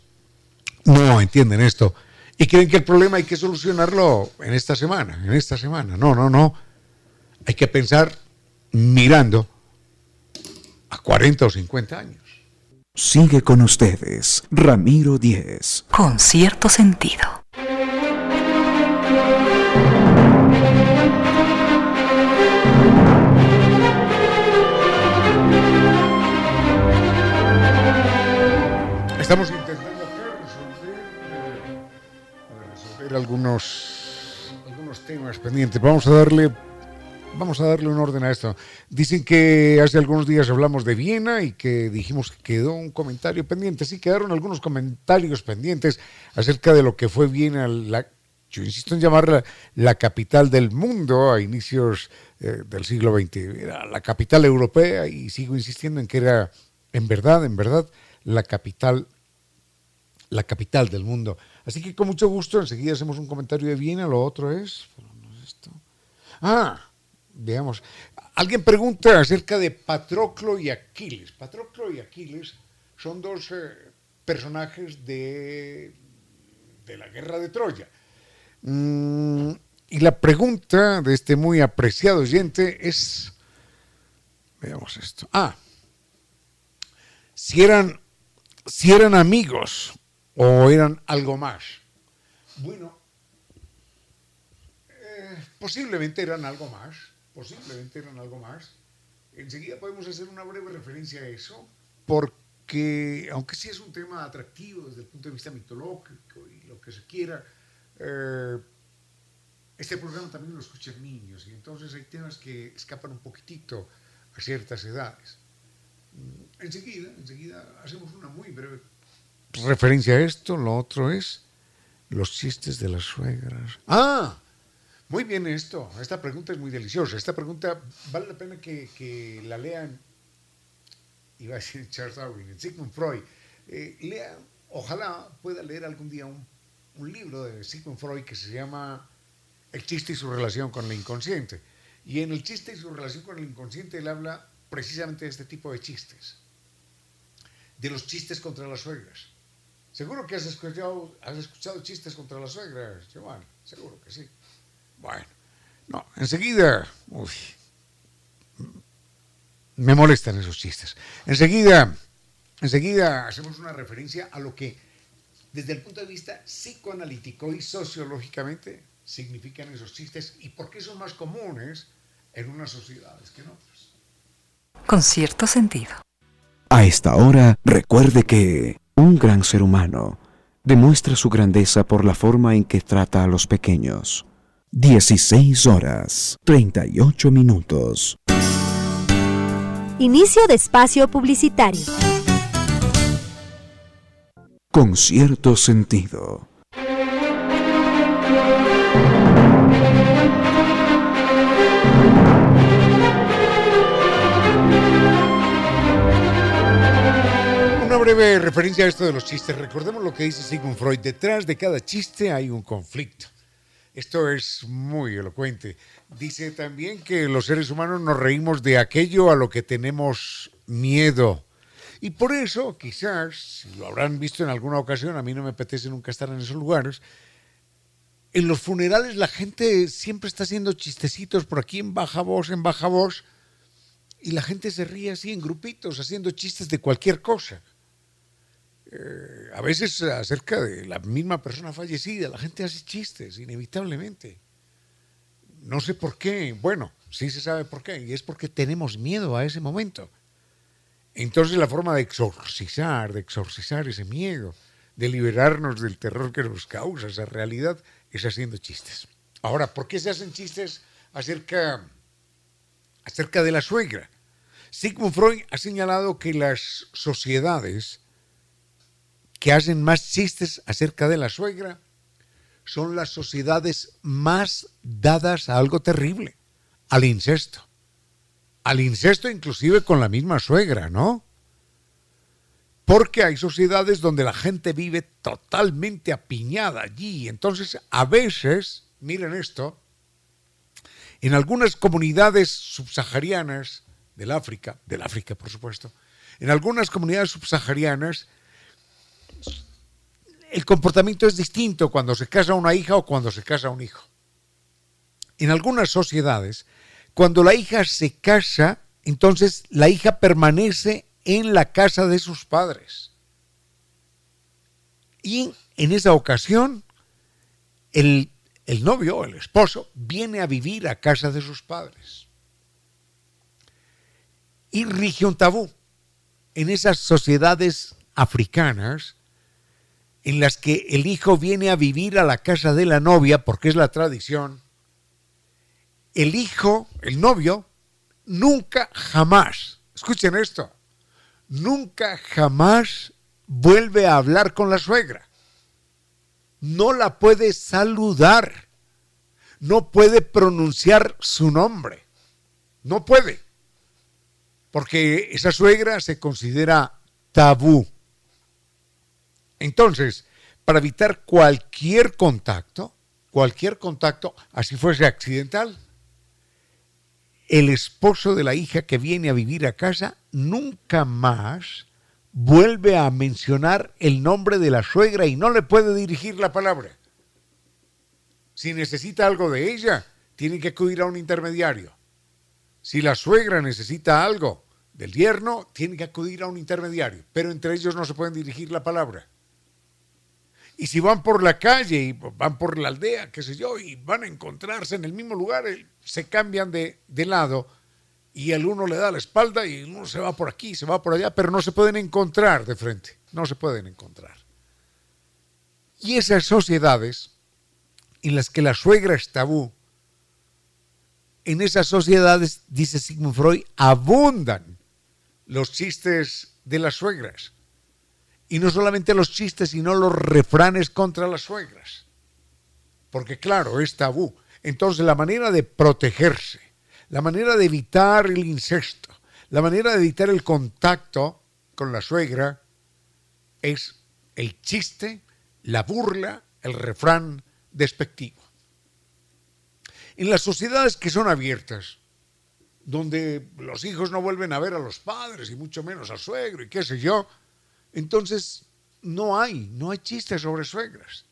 no entienden esto y creen que el problema hay que solucionarlo en esta semana, en esta semana. No, no, no. Hay que pensar mirando a 40 o 50 años. Sigue con ustedes, Ramiro Díez. Con cierto sentido. Estamos intentando resolver, algunos, algunos temas pendientes. Vamos a darle vamos a darle un orden a esto. Dicen que hace algunos días hablamos de Viena y que dijimos que quedó un comentario pendiente. Sí, quedaron algunos comentarios pendientes acerca de lo que fue Viena, la, yo insisto en llamarla la capital del mundo a inicios eh, del siglo XX. Era la capital europea y sigo insistiendo en que era, en verdad, en verdad, la capital la capital del mundo. Así que con mucho gusto, enseguida hacemos un comentario de Viena, lo otro es... Ah, veamos. Alguien pregunta acerca de Patroclo y Aquiles. Patroclo y Aquiles son dos eh, personajes de, de la guerra de Troya. Mm, y la pregunta de este muy apreciado oyente es, veamos esto, ah, si eran, si eran amigos o eran algo más. Bueno, eh, posiblemente eran algo más, posiblemente eran algo más. Enseguida podemos hacer una breve referencia a eso, porque aunque sí es un tema atractivo desde el punto de vista mitológico y lo que se quiera, eh, este programa también lo escuchan niños y entonces hay temas que escapan un poquitito a ciertas edades. Mm, enseguida, enseguida hacemos una muy breve referencia a esto, lo otro es los chistes de las suegras. Ah, muy bien esto. Esta pregunta es muy deliciosa. Esta pregunta vale la pena que, la lean. Iba a decir Charles Darwin, Sigmund Freud. Eh, lean, ojalá pueda leer algún día un, un libro de Sigmund Freud que se llama El chiste y su relación con el inconsciente. Y en el chiste y su relación con el inconsciente él habla precisamente de este tipo de chistes. De los chistes contra las suegras. Seguro que has escuchado, has escuchado chistes contra la suegra, Giovanni. Seguro que sí. Bueno, no, enseguida. Uy, me molestan esos chistes. Enseguida, enseguida hacemos una referencia a lo que, desde el punto de vista psicoanalítico y sociológicamente, significan esos chistes y por qué son más comunes en unas sociedades que en otras. Con cierto sentido. A esta hora, recuerde que un gran ser humano demuestra su grandeza por la forma en que trata a los pequeños. 16 horas 38 minutos. Inicio de espacio publicitario. Con cierto sentido. breve referencia a esto de los chistes. Recordemos lo que dice Sigmund Freud. Detrás de cada chiste hay un conflicto. Esto es muy elocuente. Dice también que los seres humanos nos reímos de aquello a lo que tenemos miedo. Y por eso, quizás, lo habrán visto en alguna ocasión, a mí no me apetece nunca estar en esos lugares, en los funerales la gente siempre está haciendo chistecitos por aquí en baja voz, en baja voz, y la gente se ríe así en grupitos, haciendo chistes de cualquier cosa. Eh, a veces acerca de la misma persona fallecida, la gente hace chistes, inevitablemente. No sé por qué, bueno, sí se sabe por qué, y es porque tenemos miedo a ese momento. Entonces la forma de exorcizar, de exorcizar ese miedo, de liberarnos del terror que nos causa esa realidad, es haciendo chistes. Ahora, ¿por qué se hacen chistes acerca, acerca de la suegra? Sigmund Freud ha señalado que las sociedades que hacen más chistes acerca de la suegra son las sociedades más dadas a algo terrible, al incesto. Al incesto inclusive con la misma suegra, ¿no? Porque hay sociedades donde la gente vive totalmente apiñada allí. Entonces, a veces, miren esto, en algunas comunidades subsaharianas del África, del África por supuesto, en algunas comunidades subsaharianas el comportamiento es distinto cuando se casa una hija o cuando se casa un hijo. En algunas sociedades, cuando la hija se casa, entonces la hija permanece en la casa de sus padres. Y en esa ocasión, el, el novio, el esposo, viene a vivir a casa de sus padres. Y rige un tabú. En esas sociedades africanas, en las que el hijo viene a vivir a la casa de la novia, porque es la tradición, el hijo, el novio, nunca jamás, escuchen esto, nunca jamás vuelve a hablar con la suegra. No la puede saludar. No puede pronunciar su nombre. No puede. Porque esa suegra se considera tabú. Entonces, para evitar cualquier contacto, cualquier contacto, así fuese accidental, el esposo de la hija que viene a vivir a casa nunca más vuelve a mencionar el nombre de la suegra y no le puede dirigir la palabra. Si necesita algo de ella, tiene que acudir a un intermediario. Si la suegra necesita algo del yerno, tiene que acudir a un intermediario, pero entre ellos no se pueden dirigir la palabra. Y si van por la calle y van por la aldea, qué sé yo, y van a encontrarse en el mismo lugar, eh, se cambian de, lado y el uno le da la espalda y uno se va por aquí, se va por allá, pero no se pueden encontrar de frente, no se pueden encontrar. Y esas sociedades en las que la suegra es tabú, en esas sociedades, dice Sigmund Freud, abundan los chistes de las suegras y no solamente los chistes, sino los refranes contra las suegras. Porque claro, es tabú. Entonces la manera de protegerse, la manera de evitar el incesto, la manera de evitar el contacto con la suegra es el chiste, la burla, el refrán despectivo. En las sociedades que son abiertas, donde los hijos no vuelven a ver a los padres y mucho menos al suegro y qué sé yo, entonces, no hay, no hay chistes sobre suegras.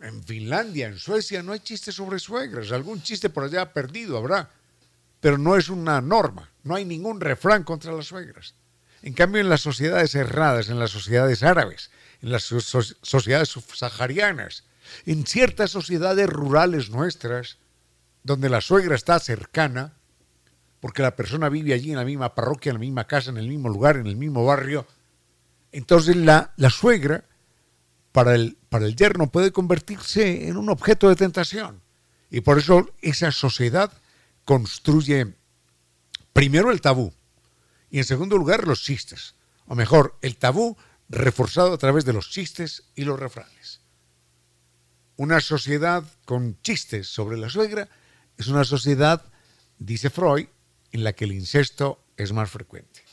En Finlandia, en Suecia, no hay chistes sobre suegras. Algún chiste por allá perdido habrá, pero no es una norma. No hay ningún refrán contra las suegras. En cambio, en las sociedades cerradas, en las sociedades árabes, en las sociedades subsaharianas, en ciertas sociedades rurales nuestras, donde la suegra está cercana, porque la persona vive allí en la misma parroquia, en la misma casa, en el mismo lugar, en el mismo barrio, entonces la, suegra para el, para el yerno puede convertirse en un objeto de tentación. Y por eso esa sociedad construye primero el tabú y en segundo lugar los chistes. O mejor, el tabú reforzado a través de los chistes y los refranes. Una sociedad con chistes sobre la suegra es una sociedad, dice Freud, en la que el incesto es más frecuente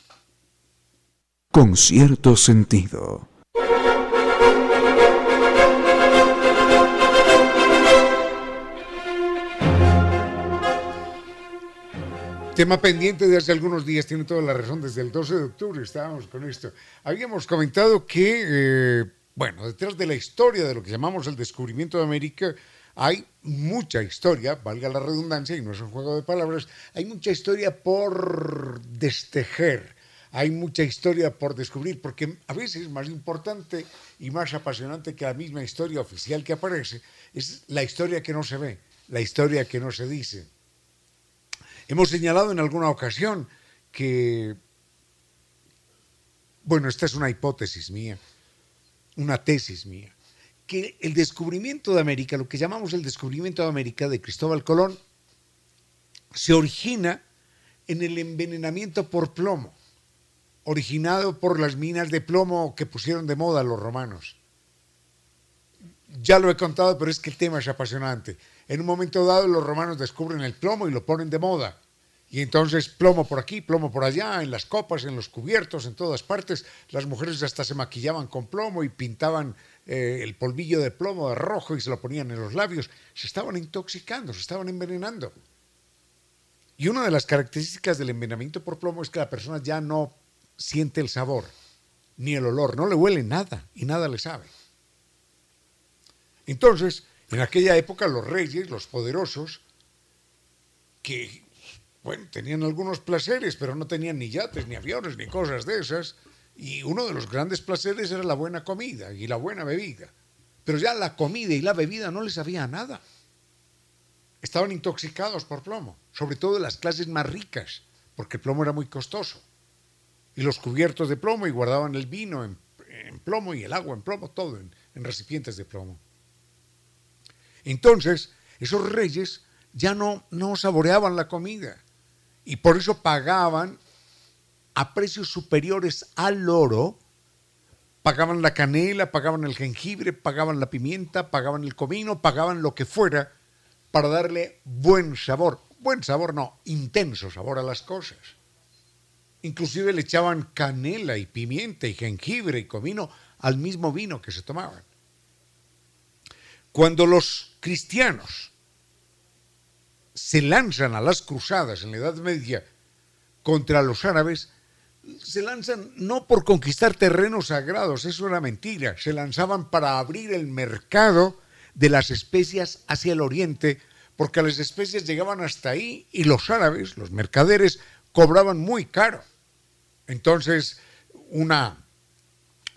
con cierto sentido. Tema pendiente de hace algunos días, tiene toda la razón, desde el 12 de octubre estábamos con esto. Habíamos comentado que, eh, bueno, detrás de la historia de lo que llamamos el descubrimiento de América, hay mucha historia, valga la redundancia, y no es un juego de palabras, hay mucha historia por destejer hay mucha historia por descubrir, porque a veces más importante y más apasionante que la misma historia oficial que aparece es la historia que no se ve, la historia que no se dice. Hemos señalado en alguna ocasión que, bueno, esta es una hipótesis mía, una tesis mía, que el descubrimiento de América, lo que llamamos el descubrimiento de América de Cristóbal Colón, se origina en el envenenamiento por plomo, originado por las minas de plomo que pusieron de moda los romanos. Ya lo he contado, pero es que el tema es apasionante. En un momento dado los romanos descubren el plomo y lo ponen de moda. Y entonces plomo por aquí, plomo por allá, en las copas, en los cubiertos, en todas partes. Las mujeres hasta se maquillaban con plomo y pintaban eh, el polvillo de plomo de rojo y se lo ponían en los labios. Se estaban intoxicando, se estaban envenenando. Y una de las características del envenenamiento por plomo es que la persona ya no siente el sabor ni el olor, no le huele nada y nada le sabe. Entonces, en aquella época los reyes, los poderosos, que bueno, tenían algunos placeres, pero no tenían ni yates, ni aviones, ni cosas de esas. Y uno de los grandes placeres era la buena comida y la buena bebida. Pero ya la comida y la bebida no les sabía nada. Estaban intoxicados por plomo, sobre todo las clases más ricas, porque el plomo era muy costoso. Y los cubiertos de plomo y guardaban el vino en, plomo y el agua en plomo, todo en, en recipientes de plomo. Entonces, esos reyes ya no, no saboreaban la comida y por eso pagaban a precios superiores al oro, pagaban la canela, pagaban el jengibre, pagaban la pimienta, pagaban el comino, pagaban lo que fuera para darle buen sabor. Buen sabor no, intenso sabor a las cosas. Inclusive le echaban canela y pimienta y jengibre y comino al mismo vino que se tomaban. Cuando los cristianos se lanzan a las cruzadas en la Edad Media contra los árabes, se lanzan no por conquistar terrenos sagrados, eso era mentira, se lanzaban para abrir el mercado de las especias hacia el oriente, porque las especias llegaban hasta ahí y los árabes, los mercaderes, cobraban muy caro. Entonces, una,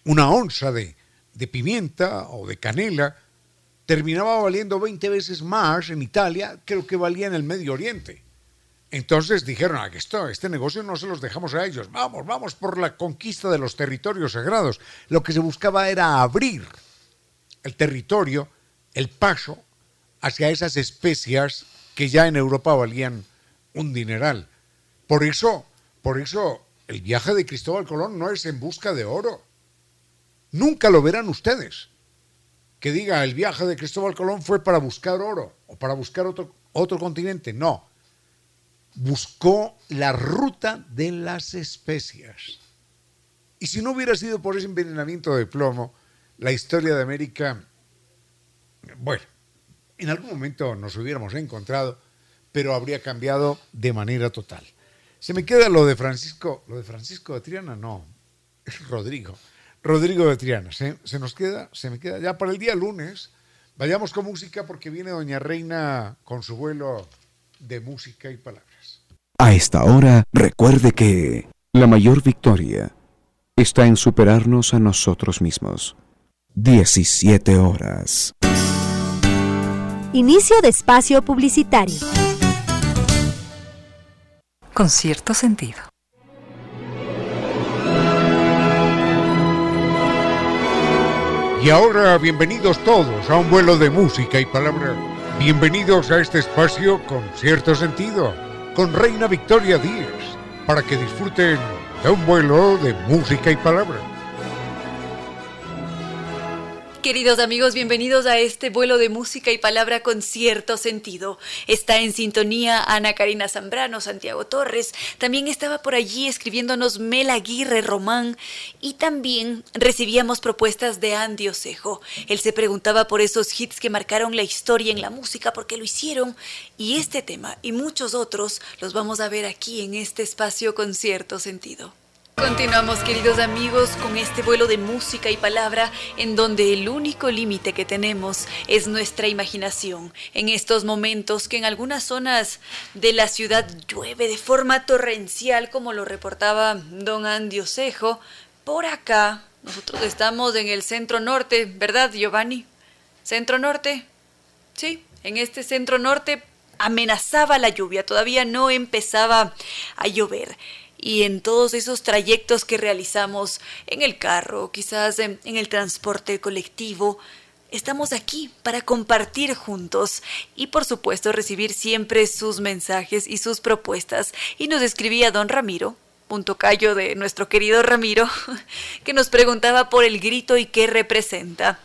una onza de, de pimienta o de canela terminaba valiendo 20 veces más en Italia que lo que valía en el Medio Oriente. Entonces dijeron, aquí esto, este negocio no se los dejamos a ellos, vamos, vamos por la conquista de los territorios sagrados. Lo que se buscaba era abrir el territorio, el paso hacia esas especias que ya en Europa valían un dineral. Por eso, por eso el viaje de Cristóbal Colón no es en busca de oro. Nunca lo verán ustedes que diga el viaje de Cristóbal Colón fue para buscar oro o para buscar otro, otro continente. No. Buscó la ruta de las especias. Y si no hubiera sido por ese envenenamiento de plomo, la historia de América, bueno, en algún momento nos hubiéramos encontrado, pero habría cambiado de manera total. Se me queda lo de Francisco, lo de Francisco de Triana, no, es Rodrigo. Rodrigo de Triana. Se, nos queda, se me queda ya para el día lunes. Vayamos con música porque viene Doña Reina con su vuelo de música y palabras. A esta hora, recuerde que la mayor victoria está en superarnos a nosotros mismos. 17 horas. Inicio de espacio publicitario. Con cierto sentido. Y ahora bienvenidos todos a un vuelo de música y palabra. Bienvenidos a este espacio con cierto sentido, con Reina Victoria Díez, para que disfruten de un vuelo de música y palabra. Queridos amigos, bienvenidos a este vuelo de música y palabra con cierto sentido. Está en sintonía Ana Karina Zambrano, Santiago Torres. También estaba por allí escribiéndonos Mel Aguirre Román. Y también recibíamos propuestas de Andy Osejo. Él se preguntaba por esos hits que marcaron la historia en la música, por qué lo hicieron. Y este tema y muchos otros los vamos a ver aquí en este espacio con cierto sentido. Continuamos queridos amigos con este vuelo de música y palabra en donde el único límite que tenemos es nuestra imaginación. En estos momentos que en algunas zonas de la ciudad llueve de forma torrencial como lo reportaba don Andy Osejo, por acá nosotros estamos en el centro norte, ¿verdad Giovanni? ¿Centro norte? Sí, en este centro norte amenazaba la lluvia, todavía no empezaba a llover y en todos esos trayectos que realizamos en el carro, quizás en, el transporte colectivo, estamos aquí para compartir juntos y por supuesto recibir siempre sus mensajes y sus propuestas. Y nos escribía don Ramiro, punto callo de nuestro querido Ramiro, *laughs* que nos preguntaba por el grito y qué representa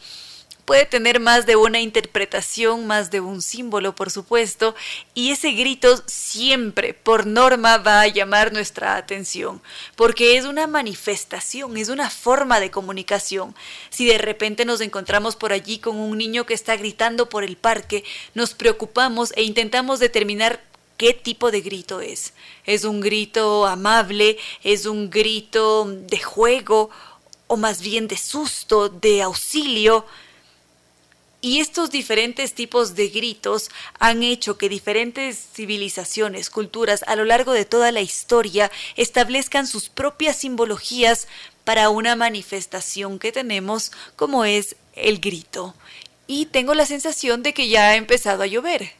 puede tener más de una interpretación, más de un símbolo, por supuesto, y ese grito siempre, por norma, va a llamar nuestra atención, porque es una manifestación, es una forma de comunicación. Si de repente nos encontramos por allí con un niño que está gritando por el parque, nos preocupamos e intentamos determinar qué tipo de grito es. ¿Es un grito amable? ¿Es un grito de juego? ¿O más bien de susto, de auxilio? Y estos diferentes tipos de gritos han hecho que diferentes civilizaciones, culturas a lo largo de toda la historia establezcan sus propias simbologías para una manifestación que tenemos como es el grito. Y tengo la sensación de que ya ha empezado a llover.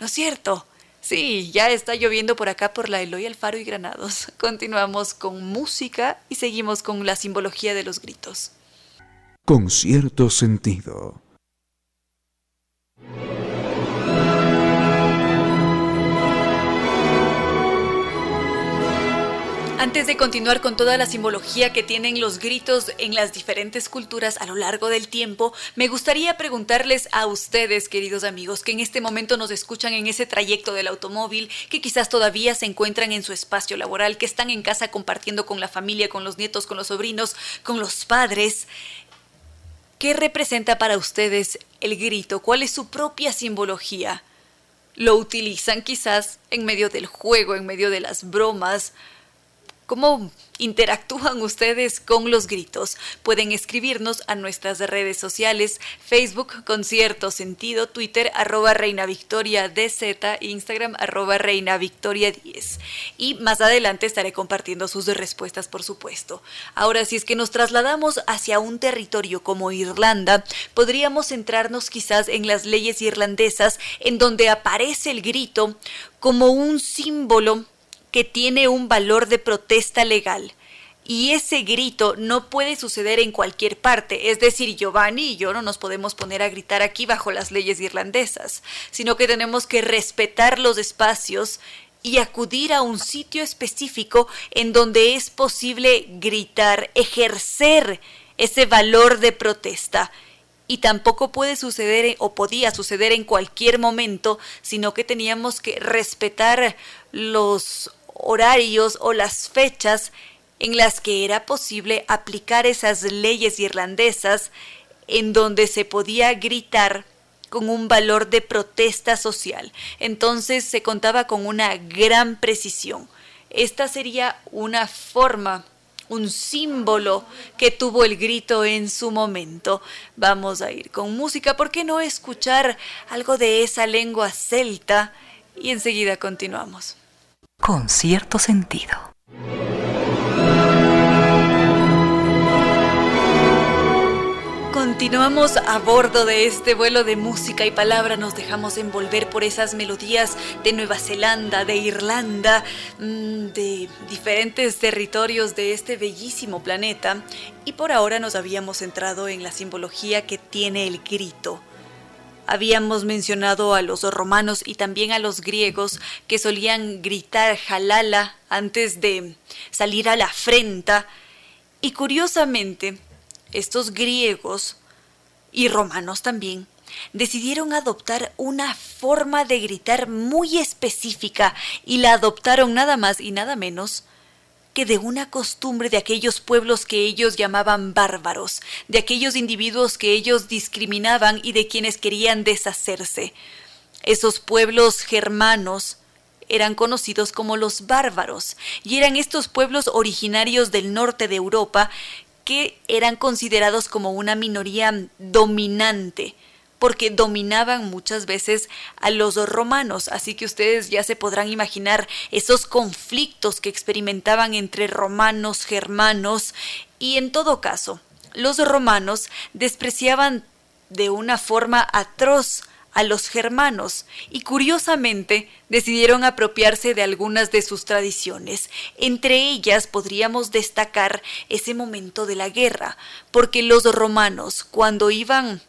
¿No es cierto? Sí, ya está lloviendo por acá por la Eloy Alfaro y Granados. *laughs* Continuamos con música y seguimos con la simbología de los gritos. Con cierto sentido. Antes de continuar con toda la simbología que tienen los gritos en las diferentes culturas a lo largo del tiempo, me gustaría preguntarles a ustedes, queridos amigos, que en este momento nos escuchan en ese trayecto del automóvil, que quizás todavía se encuentran en su espacio laboral, que están en casa compartiendo con la familia, con los nietos, con los sobrinos, con los padres. ¿Qué representa para ustedes el grito? ¿Cuál es su propia simbología? ¿Lo utilizan quizás en medio del juego, en medio de las bromas? ¿Cómo interactúan ustedes con los gritos? Pueden escribirnos a nuestras redes sociales, Facebook con cierto sentido, Twitter arroba Reina Victoria DZ, Instagram arroba Reina Victoria 10. Y más adelante estaré compartiendo sus respuestas, por supuesto. Ahora, si es que nos trasladamos hacia un territorio como Irlanda, podríamos centrarnos quizás en las leyes irlandesas, en donde aparece el grito como un símbolo que tiene un valor de protesta legal. Y ese grito no puede suceder en cualquier parte, es decir, Giovanni y yo no nos podemos poner a gritar aquí bajo las leyes irlandesas, sino que tenemos que respetar los espacios y acudir a un sitio específico en donde es posible gritar, ejercer ese valor de protesta. Y tampoco puede suceder o podía suceder en cualquier momento, sino que teníamos que respetar los horarios o las fechas en las que era posible aplicar esas leyes irlandesas en donde se podía gritar con un valor de protesta social. Entonces se contaba con una gran precisión. Esta sería una forma, un símbolo que tuvo el grito en su momento. Vamos a ir con música, ¿por qué no escuchar algo de esa lengua celta? Y enseguida continuamos con cierto sentido. Continuamos a bordo de este vuelo de música y palabra, nos dejamos envolver por esas melodías de Nueva Zelanda, de Irlanda, mm, de diferentes territorios de este bellísimo planeta. Y por ahora nos habíamos centrado en la simbología que tiene el grito Habíamos mencionado a los romanos y también a los griegos que solían gritar jalala antes de salir a la afrenta. Y curiosamente, estos griegos y romanos también decidieron adoptar una forma de gritar muy específica y la adoptaron nada más y nada menos que de una costumbre de aquellos pueblos que ellos llamaban bárbaros, de aquellos individuos que ellos discriminaban y de quienes querían deshacerse. Esos pueblos germanos eran conocidos como los bárbaros, y eran estos pueblos originarios del norte de Europa que eran considerados como una minoría dominante, porque dominaban muchas veces a los romanos, así que ustedes ya se podrán imaginar esos conflictos que experimentaban entre romanos, germanos, y en todo caso, los romanos despreciaban de una forma atroz a los germanos y curiosamente decidieron apropiarse de algunas de sus tradiciones. Entre ellas podríamos destacar ese momento de la guerra, porque los romanos cuando iban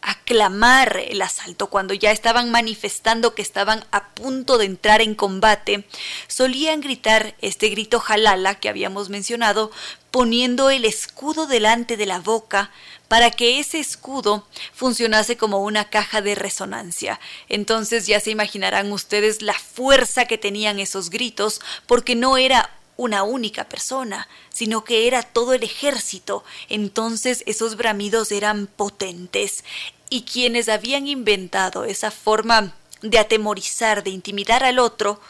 aclamar el asalto, cuando ya estaban manifestando que estaban a punto de entrar en combate, solían gritar este grito jalala que habíamos mencionado, poniendo el escudo delante de la boca para que ese escudo funcionase como una caja de resonancia. Entonces ya se imaginarán ustedes la fuerza que tenían esos gritos, porque no era una única persona, sino que era todo el ejército. Entonces esos bramidos eran potentes. Y quienes habían inventado esa forma de atemorizar, de intimidar al otro,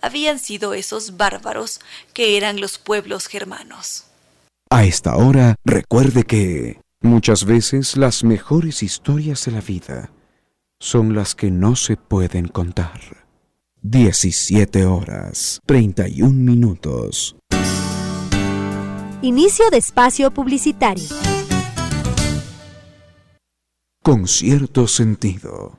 habían sido esos bárbaros que eran los pueblos germanos. A esta hora, recuerde que muchas veces las mejores historias de la vida son las que no se pueden contar. 17 horas 31 minutos. Inicio de espacio publicitario. Con cierto sentido.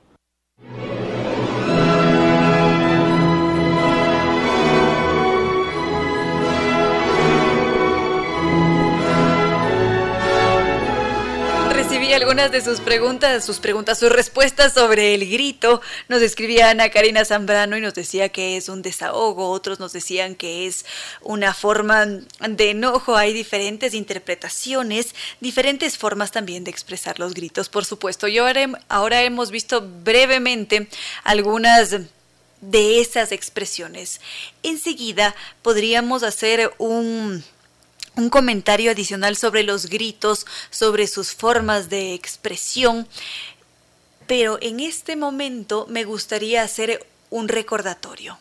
Algunas de sus preguntas, sus preguntas, sus respuestas sobre el grito. Nos escribía Ana Karina Zambrano y nos decía que es un desahogo, otros nos decían que es una forma de enojo. Hay diferentes interpretaciones, diferentes formas también de expresar los gritos, por supuesto. Y ahora, ahora hemos visto brevemente algunas de esas expresiones. Enseguida podríamos hacer un un comentario adicional sobre los gritos, sobre sus formas de expresión, pero en este momento me gustaría hacer un recordatorio.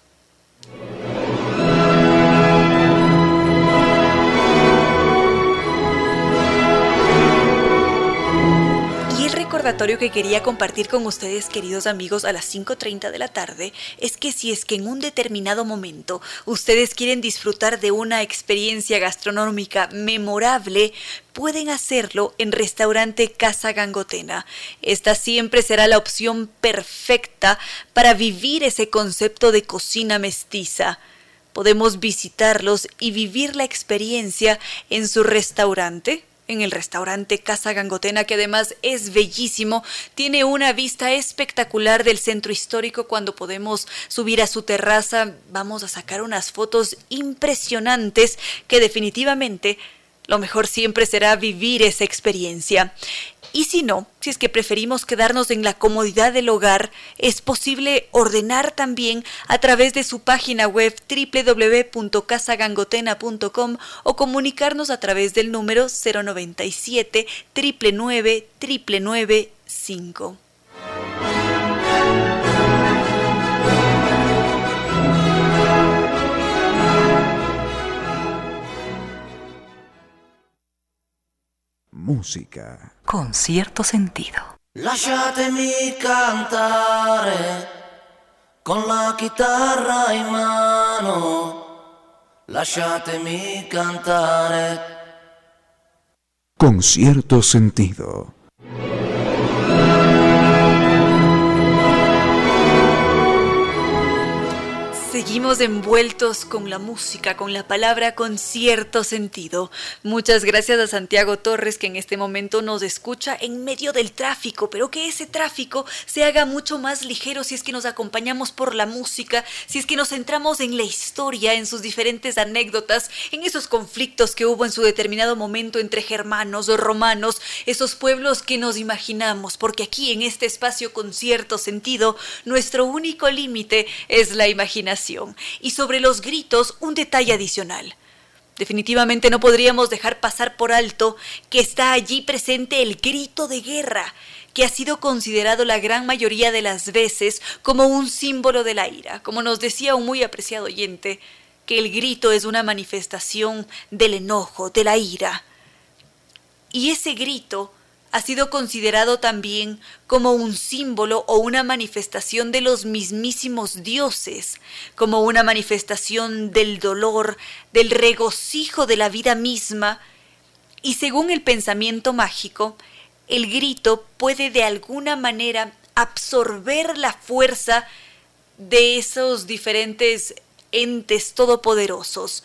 Recordatorio que quería compartir con ustedes, queridos amigos, a las 5.30 de la tarde, es que si es que en un determinado momento ustedes quieren disfrutar de una experiencia gastronómica memorable, pueden hacerlo en restaurante Casa Gangotena. Esta siempre será la opción perfecta para vivir ese concepto de cocina mestiza podemos visitarlos y vivir la experiencia en su restaurante en el restaurante Casa Gangotena, que además es bellísimo, tiene una vista espectacular del centro histórico cuando podemos subir a su terraza, vamos a sacar unas fotos impresionantes que definitivamente lo mejor siempre será vivir esa experiencia. Y si no, si es que preferimos quedarnos en la comodidad del hogar, es posible ordenar también a través de su página web www.casagangotena.com o comunicarnos a través del número 097 999 995. Música. Con cierto sentido. Lasciatemi cantare con la chitarra in mano. Lasciatemi cantare. Con cierto sentido. Seguimos envueltos con la música, con la palabra con cierto sentido. Muchas gracias a Santiago Torres que en este momento nos escucha en medio del tráfico, pero que ese tráfico se haga mucho más ligero si es que nos acompañamos por la música, si es que nos centramos en la historia, en sus diferentes anécdotas, en esos conflictos que hubo en su determinado momento entre germanos o romanos, esos pueblos que nos imaginamos, porque aquí en este espacio con cierto sentido, nuestro único límite es la imaginación. Y sobre los gritos, un detalle adicional. Definitivamente no podríamos dejar pasar por alto que está allí presente el grito de guerra, que ha sido considerado la gran mayoría de las veces como un símbolo de la ira. Como nos decía un muy apreciado oyente, que el grito es una manifestación del enojo, de la ira. Y ese grito ha sido considerado también como un símbolo o una manifestación de los mismísimos dioses, como una manifestación del dolor, del regocijo de la vida misma, y según el pensamiento mágico, el grito puede de alguna manera absorber la fuerza de esos diferentes entes todopoderosos,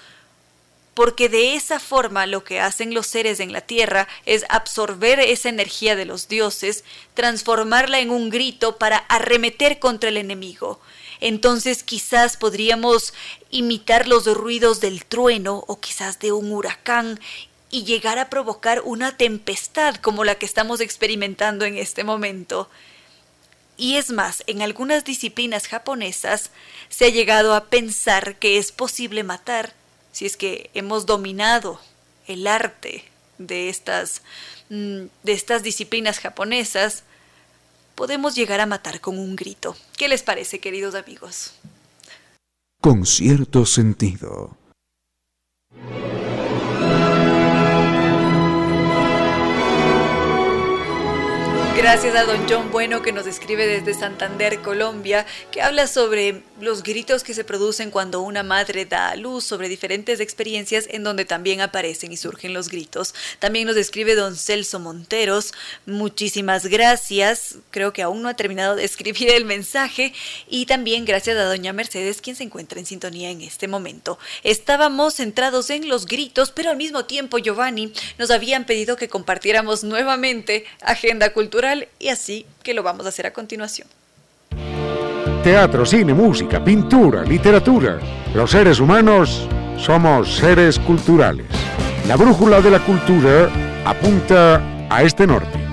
porque de esa forma lo que hacen los seres en la tierra es absorber esa energía de los dioses, transformarla en un grito para arremeter contra el enemigo. Entonces quizás podríamos imitar los ruidos del trueno o quizás de un huracán y llegar a provocar una tempestad como la que estamos experimentando en este momento. Y es más, en algunas disciplinas japonesas se ha llegado a pensar que es posible matar si es que hemos dominado el arte de estas, mm, de estas disciplinas japonesas, podemos llegar a matar con un grito. ¿Qué les parece, queridos amigos? Con cierto sentido. Gracias a don John Bueno que nos escribe desde Santander, Colombia, que habla sobre los gritos que se producen cuando una madre da a luz, sobre diferentes experiencias en donde también aparecen y surgen los gritos. También nos escribe don Celso Monteros, muchísimas gracias, creo que aún no ha terminado de escribir el mensaje, y también gracias a doña Mercedes, quien se encuentra en sintonía en este momento. Estábamos centrados en los gritos, pero al mismo tiempo, Giovanni, nos habían pedido que compartiéramos nuevamente agenda cultural y así que lo vamos a hacer a continuación. Teatro, cine, música, pintura, literatura. Los seres humanos somos seres culturales. La brújula de la cultura apunta a este norte.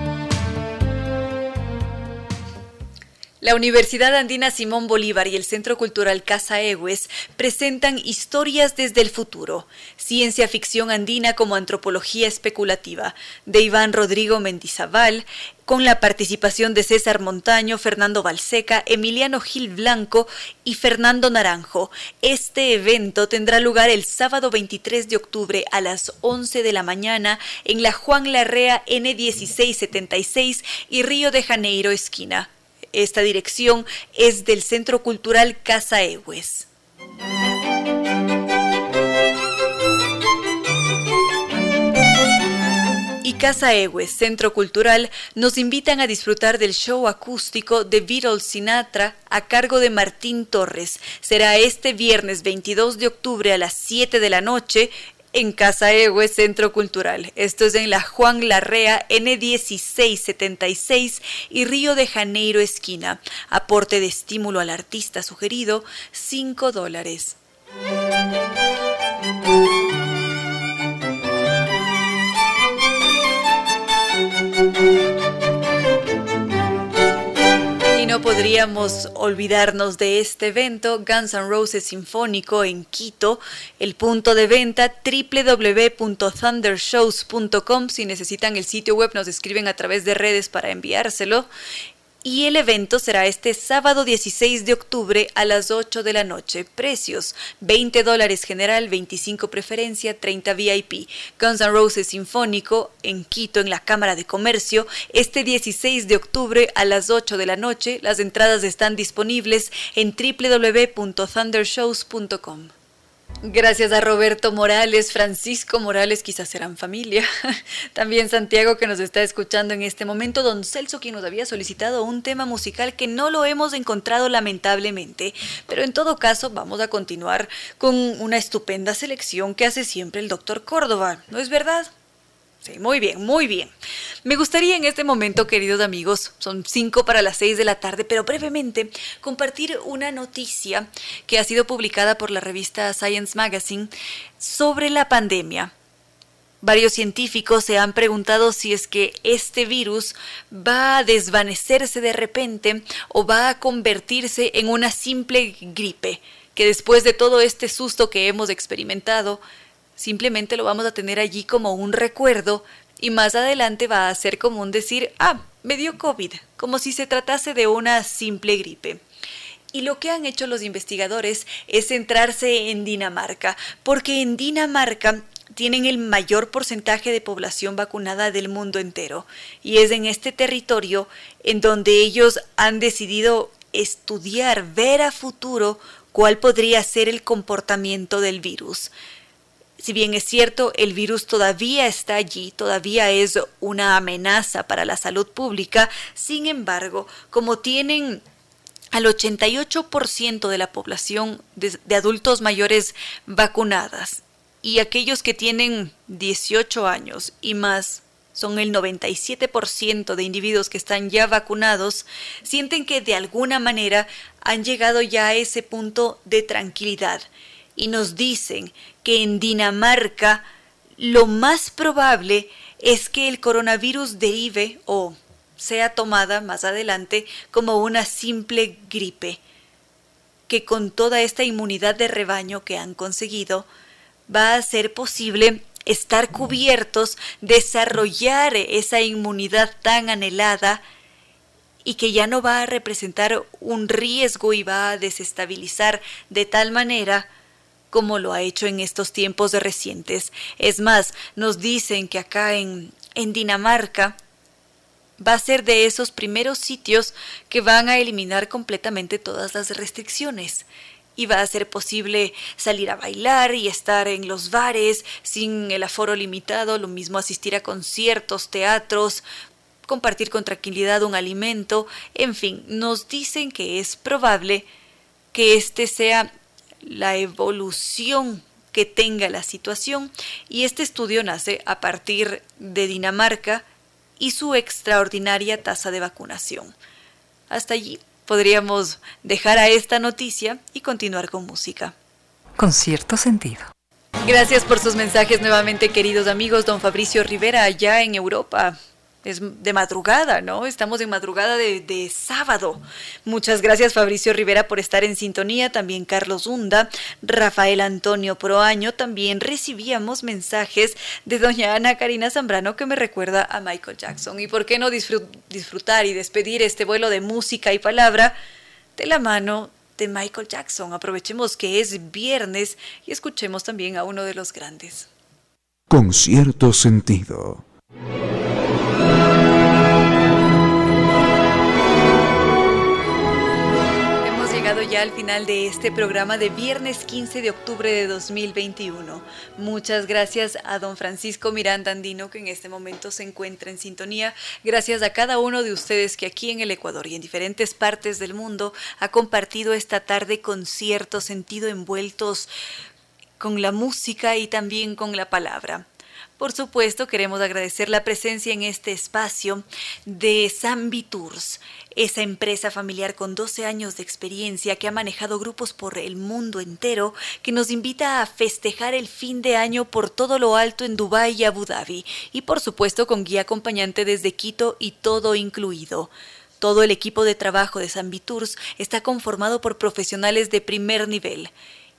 La Universidad Andina Simón Bolívar y el Centro Cultural Casa Egues presentan Historias desde el futuro, ciencia ficción andina como antropología especulativa, de Iván Rodrigo Mendizábal, con la participación de César Montaño, Fernando Balseca, Emiliano Gil Blanco y Fernando Naranjo. Este evento tendrá lugar el sábado 23 de octubre a las 11 de la mañana en la Juan Larrea N1676 y Río de Janeiro esquina. Esta dirección es del Centro Cultural Casa Egues. y Casa Egues, Centro Cultural, nos invitan a disfrutar del show acústico de Beatles Sinatra a cargo de Martín Torres. Será este viernes 22 de octubre a las 7 de la noche en Casa Egue Centro Cultural. Esto es en la Juan Larrea N1676 y Río de Janeiro esquina. Aporte de estímulo al artista sugerido 5 dólares. Podríamos olvidarnos de este evento, Guns N' Roses Sinfónico en Quito, el punto de venta www.thundershows.com. Si necesitan el sitio web, nos escriben a través de redes para enviárselo. Y el evento será este sábado 16 de octubre a las 8 de la noche. Precios 20 dólares general, 25 preferencia, 30 VIP. Guns N' Roses Sinfónico en Quito en la Cámara de Comercio este 16 de octubre a las 8 de la noche. Las entradas están disponibles en www.thundershows.com. Gracias a Roberto Morales, Francisco Morales, quizás serán familia. *laughs* También Santiago que nos está escuchando en este momento. Don Celso quien nos había solicitado un tema musical que no lo hemos encontrado lamentablemente. Pero en todo caso vamos a continuar con una estupenda selección que hace siempre el doctor Córdoba. ¿No es verdad? Sí, muy bien, muy bien. Me gustaría en este momento, queridos amigos, son cinco para las seis de la tarde, pero brevemente compartir una noticia que ha sido publicada por la revista Science Magazine sobre la pandemia. Varios científicos se han preguntado si es que este virus va a desvanecerse de repente o va a convertirse en una simple gripe, que después de todo este susto que hemos experimentado, simplemente lo vamos a tener allí como un recuerdo y más adelante va a ser común decir, ah, me dio COVID, como si se tratase de una simple gripe. Y lo que han hecho los investigadores es centrarse en Dinamarca, porque en Dinamarca tienen el mayor porcentaje de población vacunada del mundo entero. Y es en este territorio en donde ellos han decidido estudiar, ver a futuro cuál podría ser el comportamiento del virus. Si bien es cierto, el virus todavía está allí, todavía es una amenaza para la salud pública, sin embargo, como tienen al 88% de la población de, adultos mayores vacunadas, y aquellos que tienen 18 años y más son el 97% de individuos que están ya vacunados, sienten que de alguna manera han llegado ya a ese punto de tranquilidad y nos dicen que en Dinamarca lo más probable es que el coronavirus derive o sea tomada más adelante como una simple gripe, que con toda esta inmunidad de rebaño que han conseguido, va a ser posible estar cubiertos, desarrollar esa inmunidad tan anhelada y que ya no va a representar un riesgo y va a desestabilizar de tal manera como lo ha hecho en estos tiempos recientes. Es más, nos dicen que acá en, en Dinamarca va a ser de esos primeros sitios que van a eliminar completamente todas las restricciones y va a ser posible salir a bailar y estar en los bares sin el aforo limitado, lo mismo asistir a conciertos, teatros, compartir con tranquilidad un alimento, en fin, nos dicen que es probable que este sea la evolución que tenga la situación y este estudio nace a partir de Dinamarca y su extraordinaria tasa de vacunación. Hasta allí podríamos dejar a esta noticia y continuar con música. Con cierto sentido. Gracias por sus mensajes nuevamente, queridos amigos. Don Fabricio Rivera, allá en Europa es de madrugada, ¿no? Estamos en madrugada de, sábado. Muchas gracias Fabricio Rivera por estar en sintonía, también Carlos Hunda, Rafael Antonio Proaño, también recibíamos mensajes de doña Ana Karina Zambrano que me recuerda a Michael Jackson. ¿Y por qué no disfrutar y despedir este vuelo de música y palabra de la mano de Michael Jackson? Aprovechemos que es viernes y escuchemos también a uno de los grandes. Con cierto sentido. Ya al final de este programa de viernes 15 de octubre de 2021. Muchas gracias a don Francisco Miranda Andino que en este momento se encuentra en sintonía. Gracias a cada uno de ustedes que aquí en el Ecuador y en diferentes partes del mundo ha compartido esta tarde con cierto sentido envueltos con la música y también con la palabra. Por supuesto, queremos agradecer la presencia en este espacio de Zambi Tours, esa empresa familiar con 12 años de experiencia que ha manejado grupos por el mundo entero, que nos invita a festejar el fin de año por todo lo alto en Dubái y Abu Dhabi, y por supuesto con guía acompañante desde Quito y todo incluido. Todo el equipo de trabajo de Zambi Tours está conformado por profesionales de primer nivel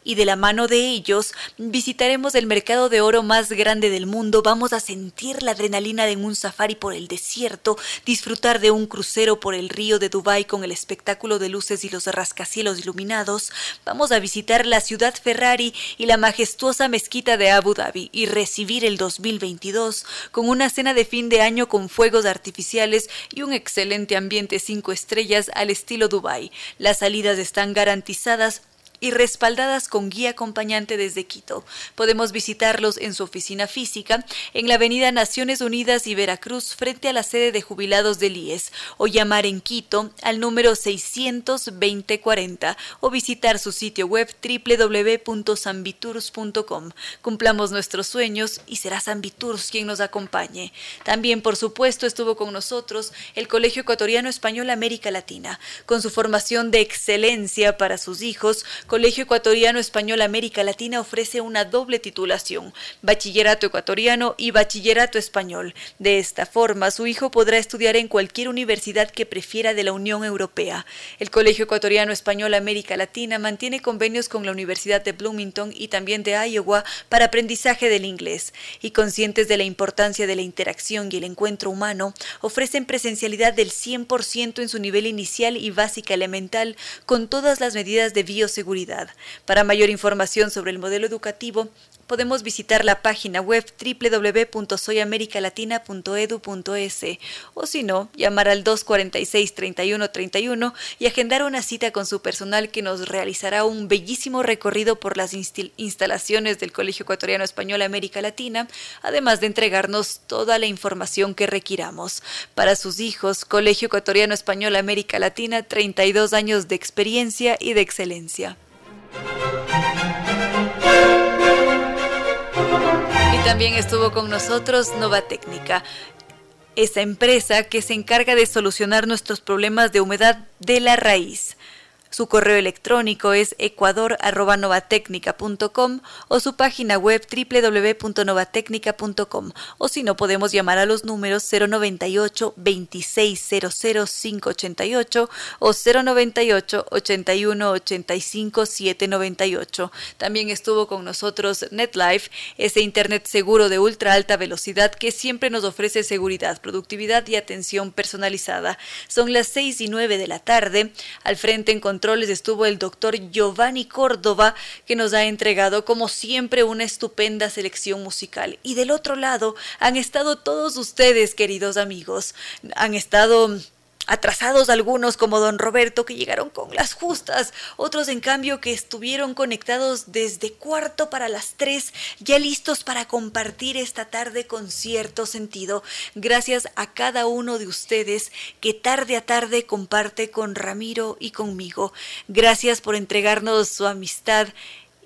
y de la mano de ellos visitaremos el mercado de oro más grande del mundo, vamos a sentir la adrenalina de un safari por el desierto, disfrutar de un crucero por el río de Dubái con el espectáculo de luces y los rascacielos iluminados, vamos a visitar la ciudad Ferrari y la majestuosa mezquita de Abu Dhabi y recibir el 2022 con una cena de fin de año con fuegos artificiales y un excelente ambiente cinco estrellas al estilo Dubái. Las salidas están garantizadas y respaldadas con guía acompañante desde Quito. Podemos visitarlos en su oficina física en la avenida Naciones Unidas y Veracruz frente a la sede de jubilados del IES o llamar en Quito al número 62040 o visitar su sitio web www.sambitours.com. Cumplamos nuestros sueños y será Sambitours quien nos acompañe. También, por supuesto, estuvo con nosotros el Colegio Ecuatoriano Español América Latina, con su formación de excelencia para sus hijos, Colegio Ecuatoriano Español América Latina ofrece una doble titulación, bachillerato ecuatoriano y bachillerato español. De esta forma, su hijo podrá estudiar en cualquier universidad que prefiera de la Unión Europea. El Colegio Ecuatoriano Español América Latina mantiene convenios con la Universidad de Bloomington y también de Iowa para aprendizaje del inglés. Y conscientes de la importancia de la interacción y el encuentro humano, ofrecen presencialidad del 100% en su nivel inicial y básica elemental con todas las medidas de bioseguridad para mayor información sobre el modelo educativo, podemos visitar la página web www.soyamericalatina.edu.es o si no, llamar al 246-3131 y agendar una cita con su personal que nos realizará un bellísimo recorrido por las instalaciones del Colegio Ecuatoriano Español América Latina, además de entregarnos toda la información que requiramos. Para sus hijos, Colegio Ecuatoriano Español América Latina, 32 años de experiencia y de excelencia. Y también estuvo con nosotros Nova Técnica esa empresa que se encarga de solucionar nuestros problemas de humedad de la raíz. Su correo electrónico es ecuador.novatecnica.com o su página web www.novatecnica.com o si no podemos llamar a los números 098 2600 588 o 098 81 85 798. También estuvo con nosotros NetLife, ese internet seguro de ultra alta velocidad que siempre nos ofrece seguridad, productividad y atención personalizada. Son las 6 y 9 de la tarde. Al frente en estuvo el doctor Giovanni Córdoba, que nos ha entregado como siempre una estupenda selección musical. Y del otro lado han estado todos ustedes, queridos amigos. Han estado atrasados algunos como don Roberto que llegaron con las justas, otros en cambio que estuvieron conectados desde cuarto para las tres, ya listos para compartir esta tarde con cierto sentido, gracias a cada uno de ustedes que tarde a tarde comparte con Ramiro y conmigo. Gracias por entregarnos su amistad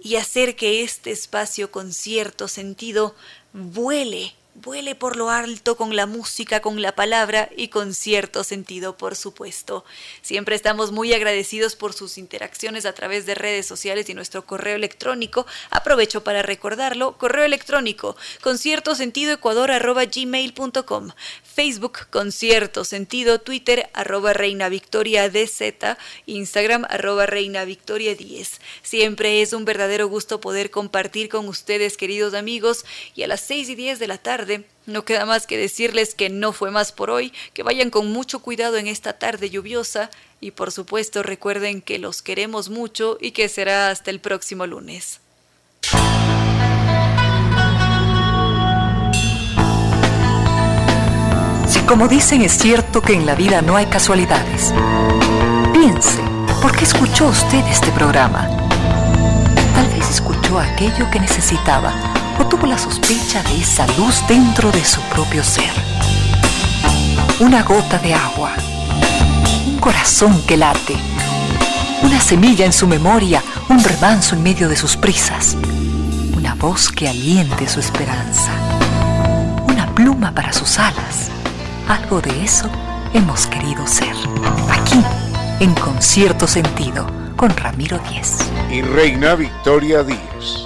y hacer que este espacio con cierto sentido vuele vuele por lo alto con la música, con la palabra y con cierto sentido, por supuesto. Siempre estamos muy agradecidos por sus interacciones a través de redes sociales y nuestro correo electrónico. Aprovecho para recordarlo, correo electrónico con cierto sentido ecuador gmail.com, Facebook con cierto sentido, Twitter arroba Reina Victoria DZ, Instagram arroba Reina Victoria 10. Siempre es un verdadero gusto poder compartir con ustedes, queridos amigos, y a las 6 y 10 de la no queda más que decirles que no fue más por hoy, que vayan con mucho cuidado en esta tarde lluviosa y por supuesto recuerden que los queremos mucho y que será hasta el próximo lunes. Si como dicen es cierto que en la vida no hay casualidades, piense, ¿por qué escuchó usted este programa? Tal vez escuchó aquello que necesitaba o tuvo la sospecha de esa luz dentro de su propio ser. Una gota de agua, un corazón que late, una semilla en su memoria, un remanso en medio de sus prisas, una voz que aliente su esperanza, una pluma para sus alas. Algo de eso hemos querido ser. Aquí, en concierto sentido, con Ramiro Díez. Y Reina Victoria Díez.